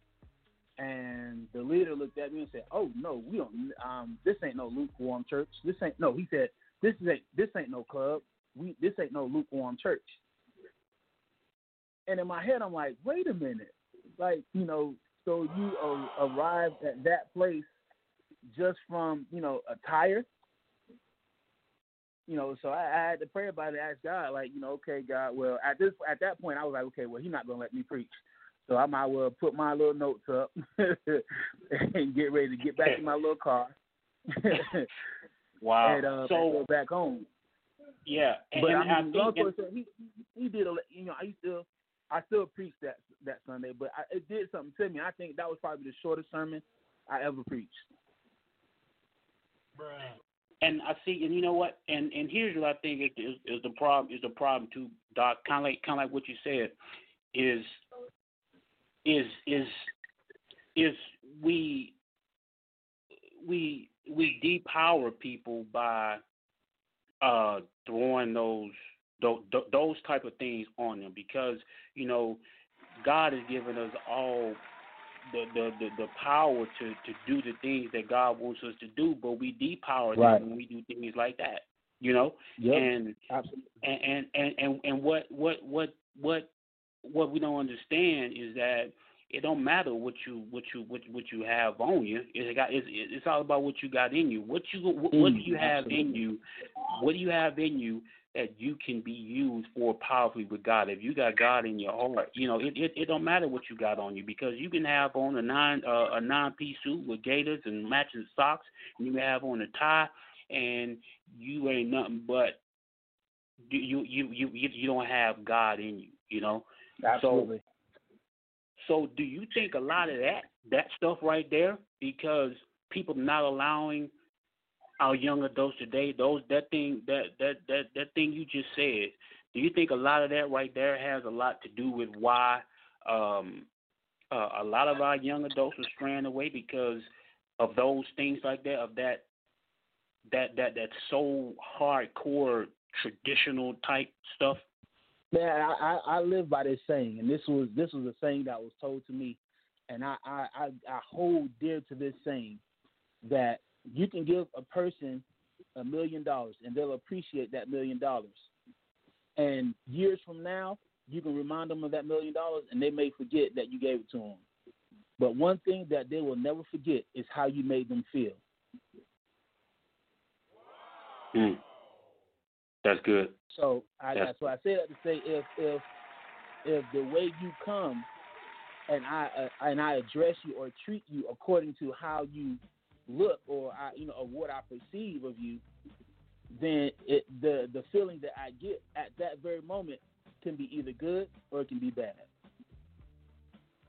And the leader looked at me and said, "Oh no, we don't. Um, this ain't no lukewarm church. This ain't no." He said, this is ain't this ain't no club. We this ain't no lukewarm church. And in my head, I'm like, wait a minute, like you know, so you uh, arrived at that place just from you know attire. You know, so I, I had to pray about it, ask God, like, you know, okay, God, well, at this at that point, I was like, okay, well, He's not gonna let me preach, so I might well put my little notes up [laughs] and get ready to get back in my little car. [laughs] Wow. And uh, so go back home. Yeah, and, but and I mean, think, story he he did a you know I still I still preached that that Sunday, but I, it did something to me. I think that was probably the shortest sermon I ever preached. And I see, and you know what? And and here's what I think is is, is the problem is the problem too, Doc. Kind of like kind of like what you said is is is is we we we depower people by uh throwing those those, those type of things on them because you know God has given us all the the, the, the power to, to do the things that God wants us to do, but we depower right. them when we do things like that. You know? Yep. And, Absolutely. and and and and what what what what what we don't understand is that it don't matter what you what you what what you have on you. It's got it's it's all about what you got in you. What you what, what do you mm-hmm. have in you? What do you have in you that you can be used for powerfully with God? If you got God in your heart, you know it it, it don't matter what you got on you because you can have on a nine uh, a nine piece suit with gaiters and matching socks, and you can have on a tie, and you ain't nothing but you you you you, you don't have God in you. You know. Absolutely. So, so do you think a lot of that that stuff right there because people not allowing our young adults today those that thing that that that that thing you just said do you think a lot of that right there has a lot to do with why um uh, a lot of our young adults are straying away because of those things like that of that that that that so hardcore traditional type stuff? Man, I, I, live by this saying, and this was this was a saying that was told to me, and I, I, I, I hold dear to this saying that you can give a person a million dollars and they'll appreciate that million dollars. And years from now, you can remind them of that million dollars and they may forget that you gave it to them. But one thing that they will never forget is how you made them feel. Mm. That's good. So I, That's- that's why I say that to say if if if the way you come and I uh, and I address you or treat you according to how you look or I you know or what I perceive of you, then it the the feeling that I get at that very moment can be either good or it can be bad.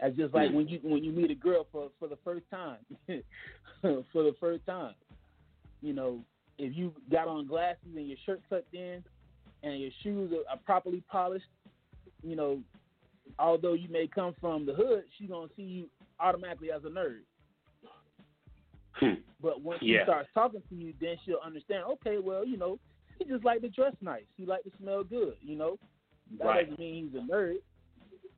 It's just like when you when you meet a girl for for the first time, [laughs] for the first time, you know, if you got on glasses and your shirt tucked in and your shoes are, are properly polished, you know, although you may come from the hood, she's gonna see you automatically as a nerd. Hmm. But once Yeah. she starts talking to you, then she'll understand. Okay, well, you know, he just like to dress nice. He like to smell good. You know, that Right. doesn't mean he's a nerd.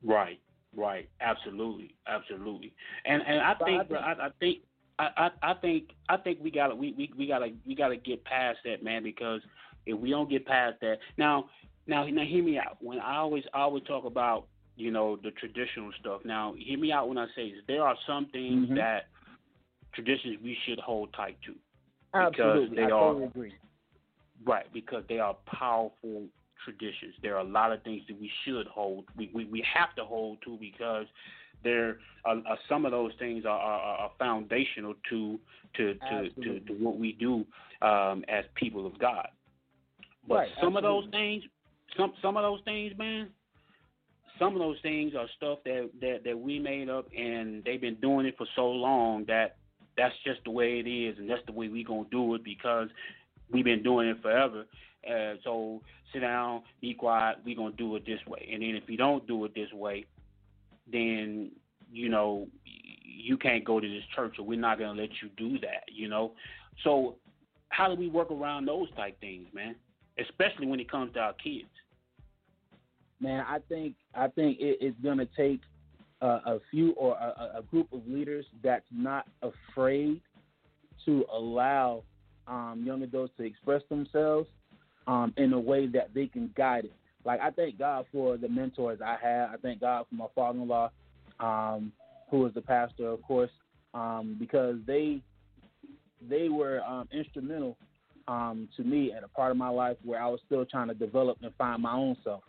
Right, right, absolutely, absolutely. And and I But think, I bro, I, I think, I, I, think, I think we gotta, we, we, we gotta, we gotta get past that, man. Because if we don't get past that, now, now, now, hear me out. When I always, I always talk about, you know, the traditional stuff. Now, hear me out when I say this. There are some things Mhm. that traditions we should hold tight to. Absolutely, because they I are totally agree. Right, because they are powerful traditions. There are a lot of things that we should hold. We we, we have to hold to because there are, are some of those things are, are, are foundational to to to, to Absolutely. to what we do um, as people of God. But Right, some of those things, some some of those things, man. Some of those things are stuff that, that, that we made up, and they've been doing it for so long that that's just the way it is, and that's the way we gonna do it because we've been doing it forever. Uh, so sit down, be quiet. We gonna do it this way, and then if you don't do it this way, then you know you can't go to this church, or we're not gonna let you do that. You know, so how do we work around those type things, man? Especially when it comes to our kids. Man, I think I think it, it's gonna take uh, a few or a, a group of leaders that's not afraid to allow um, young adults to express themselves um, in a way that they can guide it. Like I thank God for the mentors I had. I thank God for my father-in-law, um, was the pastor, of course, um, because they they were um, instrumental um, to me at a part of my life where I was still trying to develop and find my own self.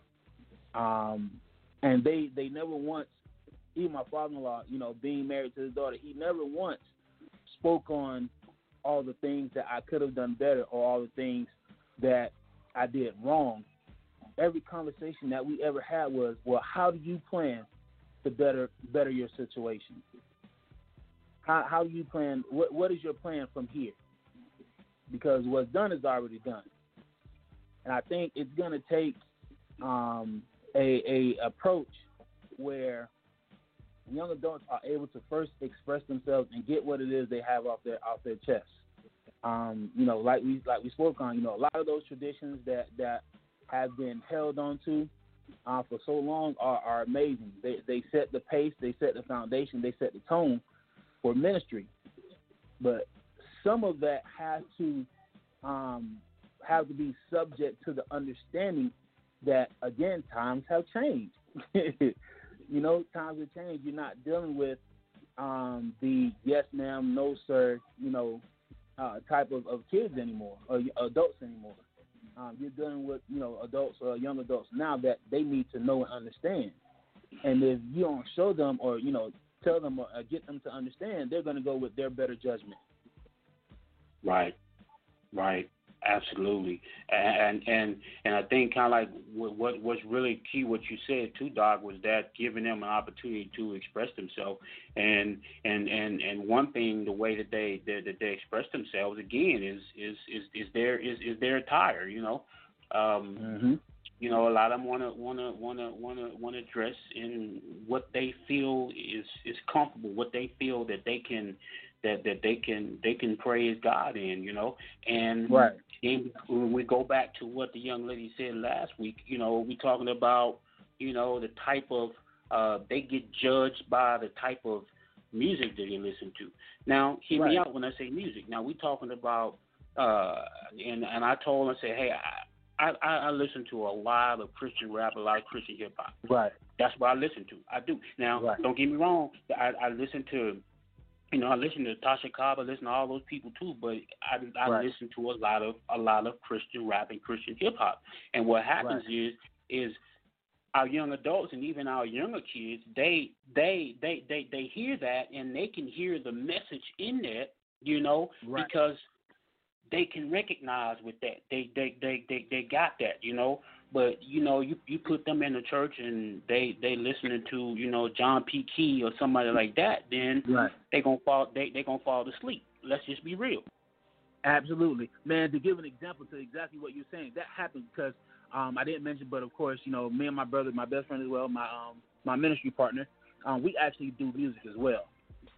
And they they never once, even my father-in-law, you know, being married to his daughter, he never once spoke on all the things that I could have done better or all the things that I did wrong. Every conversation that we ever had was, well, how do you plan to better better your situation? How how do you plan? What what is your plan from here? Because what's done is already done, and I think it's going to take um, a a approach where young adults are able to first express themselves and get what it is they have off their off their chest. Um, you know, like we like we spoke on, you know, a lot of those traditions that that have been held onto uh, for so long are, are amazing. They they set the pace, they set the foundation, they set the tone for ministry. But some of that has to um, have to be subject to the understanding that again times have changed. [laughs] you know, times have changed. You're not dealing with um, the yes ma'am, no sir, you know, uh, type of, of kids anymore or adults anymore. Um, you're dealing with you know adults or young adults now that they need to know and understand. And if you don't show them or you know tell them or get them to understand, they're going to go with their better judgment. Right, right. Absolutely, and and and I think kind of like what, what what's really key, what you said too, Doc, was that giving them an opportunity to express themselves, and and and and one thing, the way that they that, that they express themselves again is is is is their is is their attire, you know. Um, mm-hmm. You know, a lot of them want to want to want to want to want to dress in what they feel is is comfortable, what they feel that they can that that they can they can praise God in, you know. And right. Then when we go back to what the young lady said last week, you know, we talking about, you know, the type of uh they get judged by the type of music that they listen to. Now, hear right. me out when I say music. Now we talking about uh and and I told him I said, Hey, I I, I listen to a lot of Christian rap, a lot of Christian hip hop. Right. That's what I listen to. I do. Now, right. don't get me wrong. I, I listen to you know, I listen to Tasha Cobb, I listen to all those people too, but I, I right. listen to a lot of a lot of Christian rap and Christian hip hop. And what happens right. is is our young adults and even our younger kids, they they they they they hear that and they can hear the message in that, you know, right. because they can recognize with that. They they they they they got that, you know. But you know, you you put them in the church and they they listening to you know John P. Kee or somebody like that, then right. they gonna fall they they gonna fall asleep. Let's just be real. Absolutely, man. To give an example to exactly what you're saying, that happened because um, I didn't mention, but of course, you know, me and my brother, my best friend as well, my um, my ministry partner, um, we actually do music as well.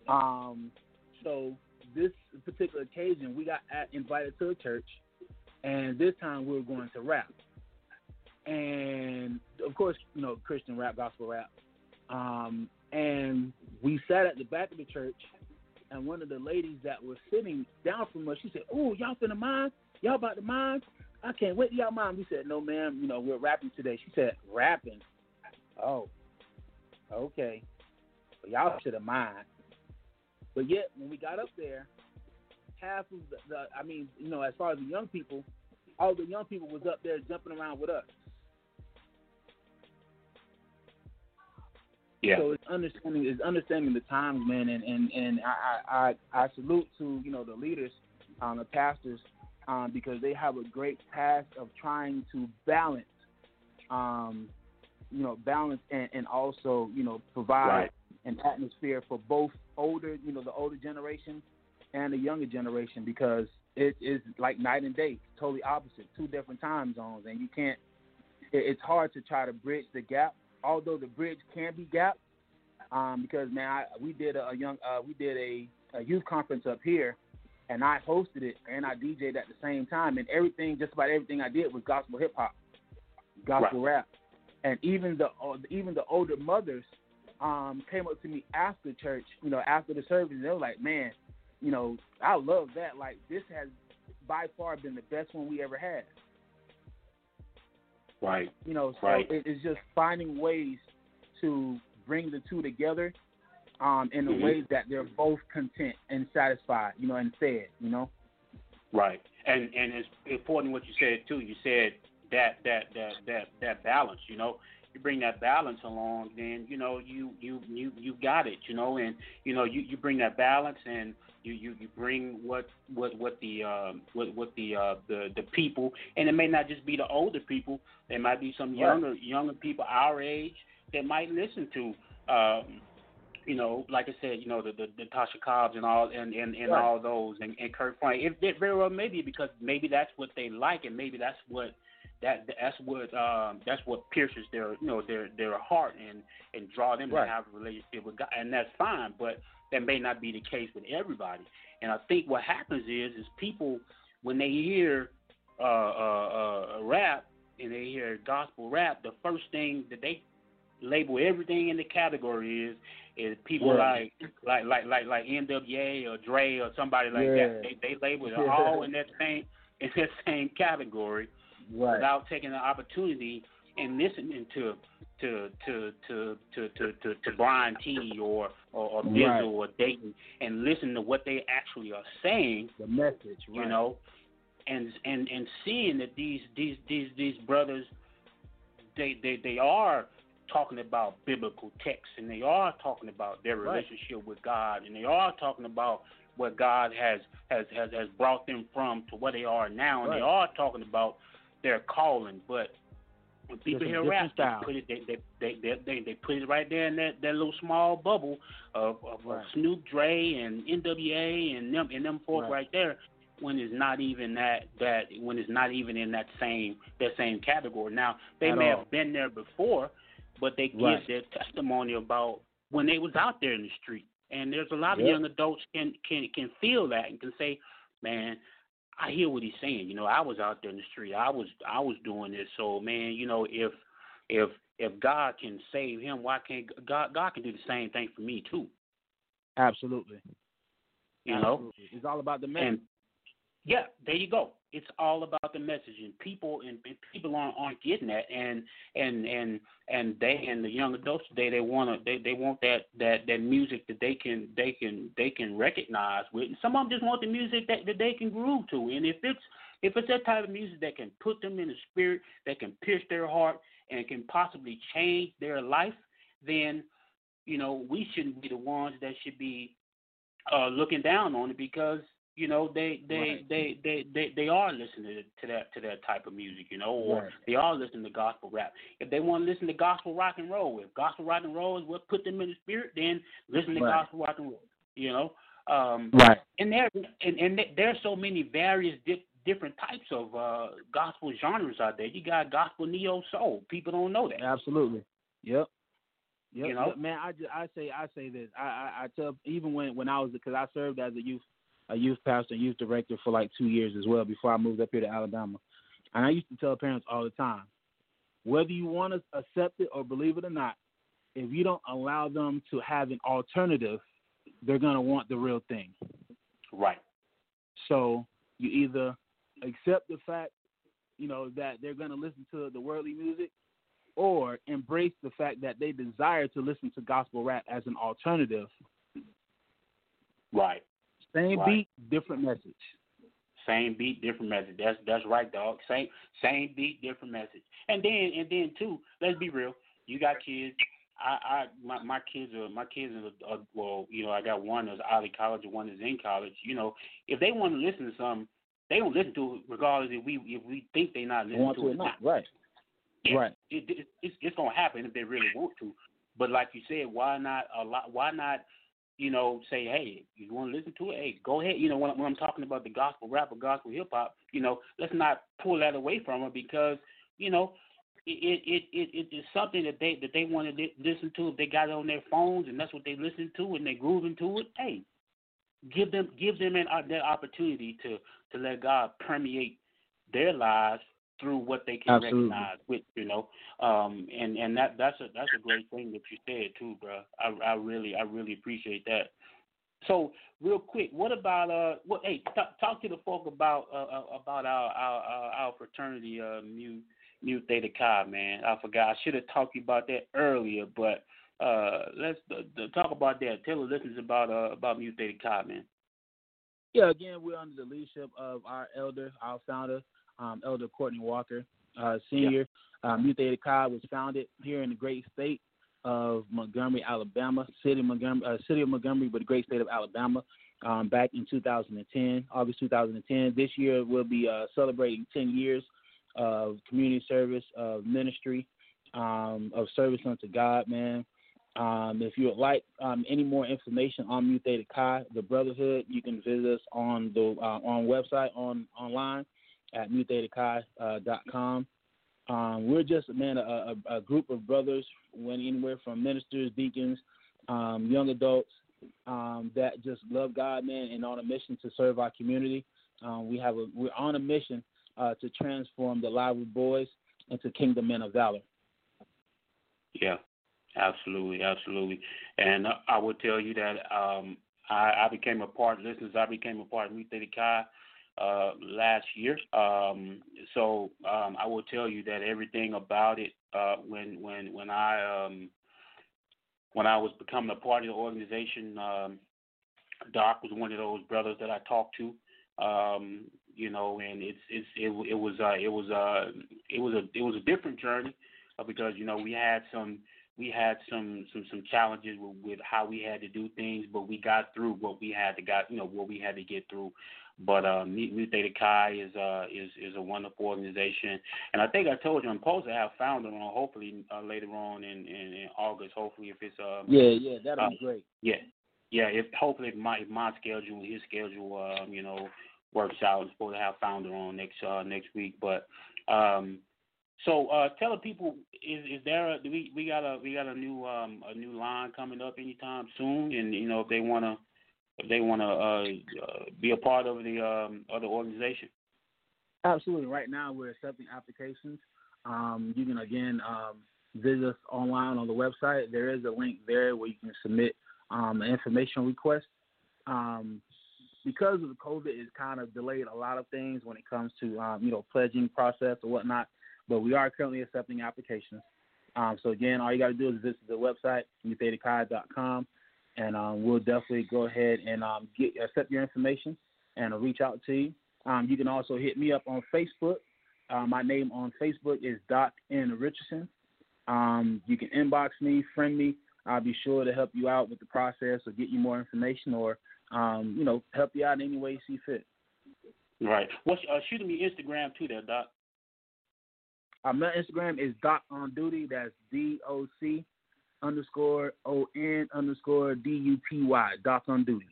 Um, so this particular occasion, we got at, invited to a church, and this time we were going to rap and of course, you know, Christian rap, gospel rap. Um, and we sat at the back of the church, and one of the ladies that was sitting down from us, she said, "Oh, y'all finna mind? Y'all about to mind? I can't wait y'all mind." We said, "No, ma'am. You know, we're rapping today." She said, "Rapping? Oh, okay. Well, y'all should have mind." But yet, when we got up there, half of the, the, I mean, you know, as far as the young people, all the young people was up there jumping around with us. Yeah. So it's understanding it's understanding the times, man, and and and I I I salute to you know the leaders, um, the pastors, um, because they have a great task of trying to balance, um, you know, balance and, and also you know provide right. an atmosphere for both older, you know, the older generation and the younger generation because it is like night and day, totally opposite, two different time zones, and you can't. It, it's hard to try to bridge the gap although the bridge can be gapped, um, because man, I, we did a, young, uh, we did a, a, youth conference up here, and I hosted it and I DJed at the same time, and everything, just about everything I did was gospel hip hop, gospel right. rap, and even the uh, even the older mothers um, came up to me after church, you know, after the service, and they were like, man, you know, I love that. Like this has by far been the best one we ever had. Right. You know, so right. it, it's just finding ways to bring the two together um, in mm-hmm. a way that they're both content and satisfied, you know, and fed, you know. Right. And and it's important what you said too. You said that that that that that balance, you know. You bring that balance along, then you know you you you you got it, you know, and you know you you bring that balance and you you you bring what what what the um what what the uh the the people and it may not just be the older people there might be some younger right. younger people our age that might listen to um you know like i said you know the the, the tasha cobbs and all and and, and right. all those and, and kirk franklin, it very well maybe because maybe that's what they like and maybe that's what that that's what um that's what pierces their you know their their heart and and draw them right. to have a relationship with god and that's fine but that may not be the case with everybody. And I think what happens is is people when they hear uh, uh, uh, rap, and they hear gospel rap, the first thing that they label everything in the category is is people Right. like like like like like NWA or Dre or somebody like Yeah. that. They they label it [laughs] all in that same [laughs] in that same category Right. without taking the opportunity and listening to to to to to to to, to Bryann T or or, or Bizzle Right. or Datin and listen to what they actually are saying The message, you know, and and and seeing that these these these these brothers, they they they are talking about biblical texts and they are talking about their Right. relationship with God and they are talking about what God has has has has brought them from to where they are now and they are talking about their calling, but. When people hear rap, they style. put it they they, they they they put it right there in that that little small bubble of, of, Right. Snoop Dre and NWA and them and them folk Right. right there when it's not even that that when it's not even in that same that same category. Now they At may all. have been there before, but they give Right. their testimony about when they was out there in the street. And there's a lot of young adults can can can feel that and can say, man. I hear what he's saying. You know, I was out there in the street. I was I was doing this. So man, you know, if if if God can save him, why can't God God can do the same thing for me too? Absolutely. You know? Absolutely. It's all about the message. Yeah, there you go. It's all about the message, and people and, and people aren't aren't getting that, and and and and they and the young adults today they want to they they want that that that music that they can they can they can recognize with. And some of them just want the music that that they can groove to, and if it's if it's that type of music that can put them in the spirit, that can pierce their heart, and can possibly change their life, then you know we shouldn't be the ones that should be uh, looking down on it because you know they they Right. they, they they they are listening to that to that type of music, you know, or Right. they are listening to gospel rap. If they want to listen to gospel rock and roll, if gospel rock and roll is what put them in the spirit, then listen to Right. gospel rock and roll. You know, um, Right. and there and and there- there's so many various di- different types of uh, gospel genres out there. You got gospel neo soul. People don't know that. Absolutely. Yep. Yep. You know? Yep, man. I, I say I say this. I, I I tell even when when I was because I served as a youth a youth pastor and youth director for like two years as well before I moved up here to Alabama, and I used to tell parents all the time, whether you want to accept it or believe it or not, if you don't allow them to have an alternative, they're gonna want the real thing. Right. So you either accept the fact, you know, that they're going to listen to the worldly music, or embrace the fact that they desire to listen to gospel rap as an alternative. Right. Same Right. beat, different message. Same beat, different message. That's that's right, dog. Same same beat, different message. And then and then too, let's be real. You got kids. I I my my kids are my kids are, are uh, well, you know, I got one that's out of college and one is in college. You know, if they want to listen to something, they don't listen to it regardless if we if we think they're not listening to to it or not. Right. Yeah, Right. It, it, it's it's gonna happen if they really want to. But like you said, why not a lot? Why not? You know, say, hey, you want to listen to it? Hey, go ahead. You know, when, when I'm talking about the gospel rap or gospel hip hop, you know, let's not pull that away from it because you know, it it it it is something that they that they want to li- listen to. If they got it on their phones and that's what they listen to and they grooving to it, hey, give them give them an uh, that opportunity to to let God permeate their lives through what they can Absolutely. recognize with you know? Um and and that that's a that's a great thing that you said too bro i i really i really appreciate that. So real quick what about uh what hey t- talk to the folk about uh, uh, about our our our, our fraternity uh mu mu theta chi man. I forgot. I should have talked to you about that earlier but uh let's uh, talk about that. Tell the listeners about uh about mu theta chi man. Yeah, again, we're under the leadership of our elder, our founder, um, Elder Courtney Walker, uh, Senior. Um, Mu Theta Chi was founded here in the great state of Montgomery, Alabama, city of Montgomery, uh, city of Montgomery, but the great state of Alabama, um, back in 2010, August 2010. This year we'll be uh, celebrating 10 years of community service, of ministry, um, of service unto God, man. Um, if you would like um, any more information on Mu Theta Chi, the Brotherhood, you can visit us on the uh, on website on online at muthetachi.com. Um, we're just man a, a, a group of brothers, went anywhere from ministers, deacons, um, young adults um, that just love God, man, and on a mission to serve our community. Um, we have a we're on a mission uh, to transform the lives of boys into kingdom men of valor. Yeah, absolutely, absolutely. And I will tell you that um, I, I became a part, listeners, I became a part of Mu Theta Chi uh, last year. Um, so um, I will tell you that everything about it uh, when when when I um, when I was becoming a part of the organization, um, Doc was one of those brothers that I talked to. Um, you know, and it's it's it, it was uh, it was uh, it was a it was a different journey uh, because you know we had some we had some some some challenges with, with how we had to do things, but we got through what we had to got you know what we had to get through. But uh, Mu Theta Chi is uh is is a wonderful organization, and I think I told you I'm supposed to have founder on hopefully uh, later on in, in in August. Hopefully, if it's um yeah yeah that'll uh, be great. Yeah, yeah. If hopefully if my if my schedule his schedule um you know works out, I'm supposed to have founder on next uh next week. But um so uh tell the people is is there a, we we got a we got a new um a new line coming up anytime soon, and you know if they wanna if they want to uh, uh, be a part of the um, other organization. Absolutely. Right now, we're accepting applications. Um, you can again um, visit us online on the website. There is a link there where you can submit um, an information request. Um, because of the COVID, it's kind of delayed a lot of things when it comes to um, you know pledging process or whatnot. But we are currently accepting applications. So again, all you got to do is visit the website, muthetachi.com and um, we'll definitely go ahead and um, get accept your information and uh, reach out to you. Um, you can also hit me up on Facebook. Uh, my name on Facebook is Doc N Richardson. Um, you can inbox me, friend me. I'll be sure to help you out with the process or get you more information or um, you know help you out in any way you see fit. Right. What's uh, shooting me Instagram too, there, Doc. Uh, my Instagram is Doc on Duty. That's D O C underscore O N underscore D U T Y. Doc on duty.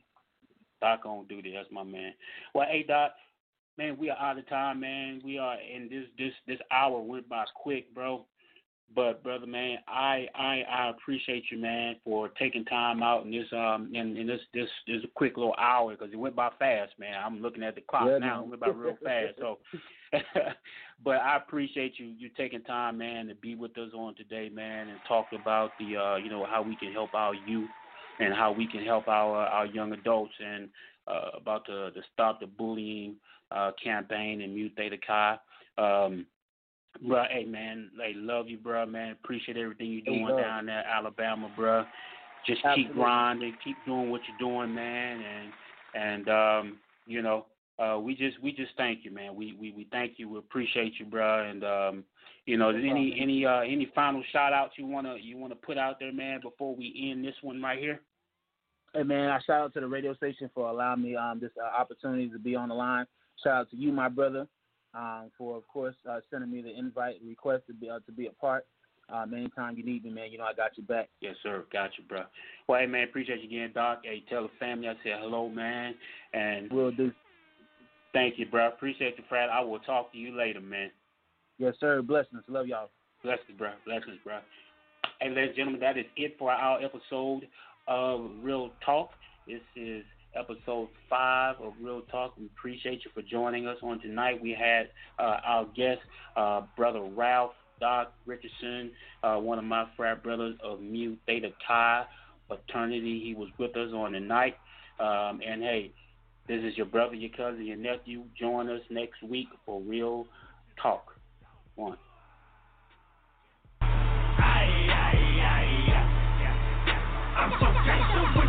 Doc on duty. That's my man. Well, hey Doc, man, we are out of time, man. We are in this this this hour went by quick, bro. But brother, man, I I I appreciate you, man, for taking time out in this um in, in this this this quick little hour because it went by fast, man. I'm looking at the clock yeah, now. It went by real [laughs] fast. So, [laughs] but I appreciate you you taking time, man, to be with us on today, man, and talk about the uh you know how we can help our youth and how we can help our our young adults and uh, about the the stop the bullying uh campaign and Mu Theta Chi. Um, Bro, hey man, like love you, bro, man. Appreciate everything you're doing hey, down there, Alabama, bro. Just Absolutely. keep grinding, keep doing what you're doing, man, and and um, you know, uh, we just we just thank you, man. We we we thank you. We appreciate you, bro, and um, you know, any any uh any final shout outs you wanna you wanna put out there, man, before we end this one right here. Hey man, I shout out to the radio station for allowing me um this uh, opportunity to be on the line. Shout out to you, my brother um, for of course uh, sending me the invite request to be uh, to be a part. Um, anytime you need me, man, you know I got your back. Yes, sir. Got you, bro. Well, hey, man, appreciate you again, Doc. Hey, tell the family I said hello, man. And we'll do. Thank you, bro. Appreciate you, Fred. I will talk to you later, man. Yes, sir. Blessings. Love y'all. Blessings, bro. Blessings, bro. Hey, ladies and gentlemen, that is it for our episode of Real Talk. This is episode five of Real Talk. We appreciate you for joining us on tonight. We had uh, our guest, uh, Brother Ralph Doc Richardson, uh, one of my frat brothers of Mu Theta Chi fraternity. He was with us on the night. Um, and hey, this is your brother, your cousin, your nephew. Join us next week for Real Talk. One. I'm so gangster.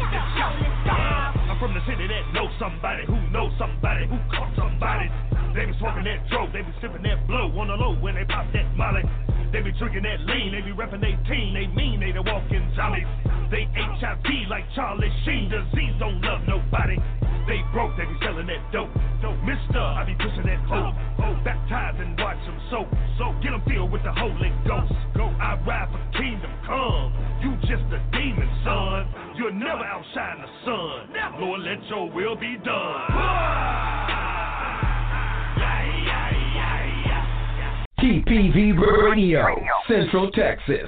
I'm from the city that knows somebody who knows somebody who caught somebody. They be smoking that dope, they be sipping that blow on the low when they pop that molly. They be drinking that lean, they be repping they team, they mean they the walking zombies. They HIV like Charlie Sheen, disease don't love nobody. They broke, they be selling that dope. dope. Mister, I be pushing that hope. Oh, baptize and watch them soak. So get them filled with the Holy Ghost. Go, I ride for kingdom come. You just a demon, son. You'll never outshine the sun. Lord, let your will be done. TPV Radio, Central Texas.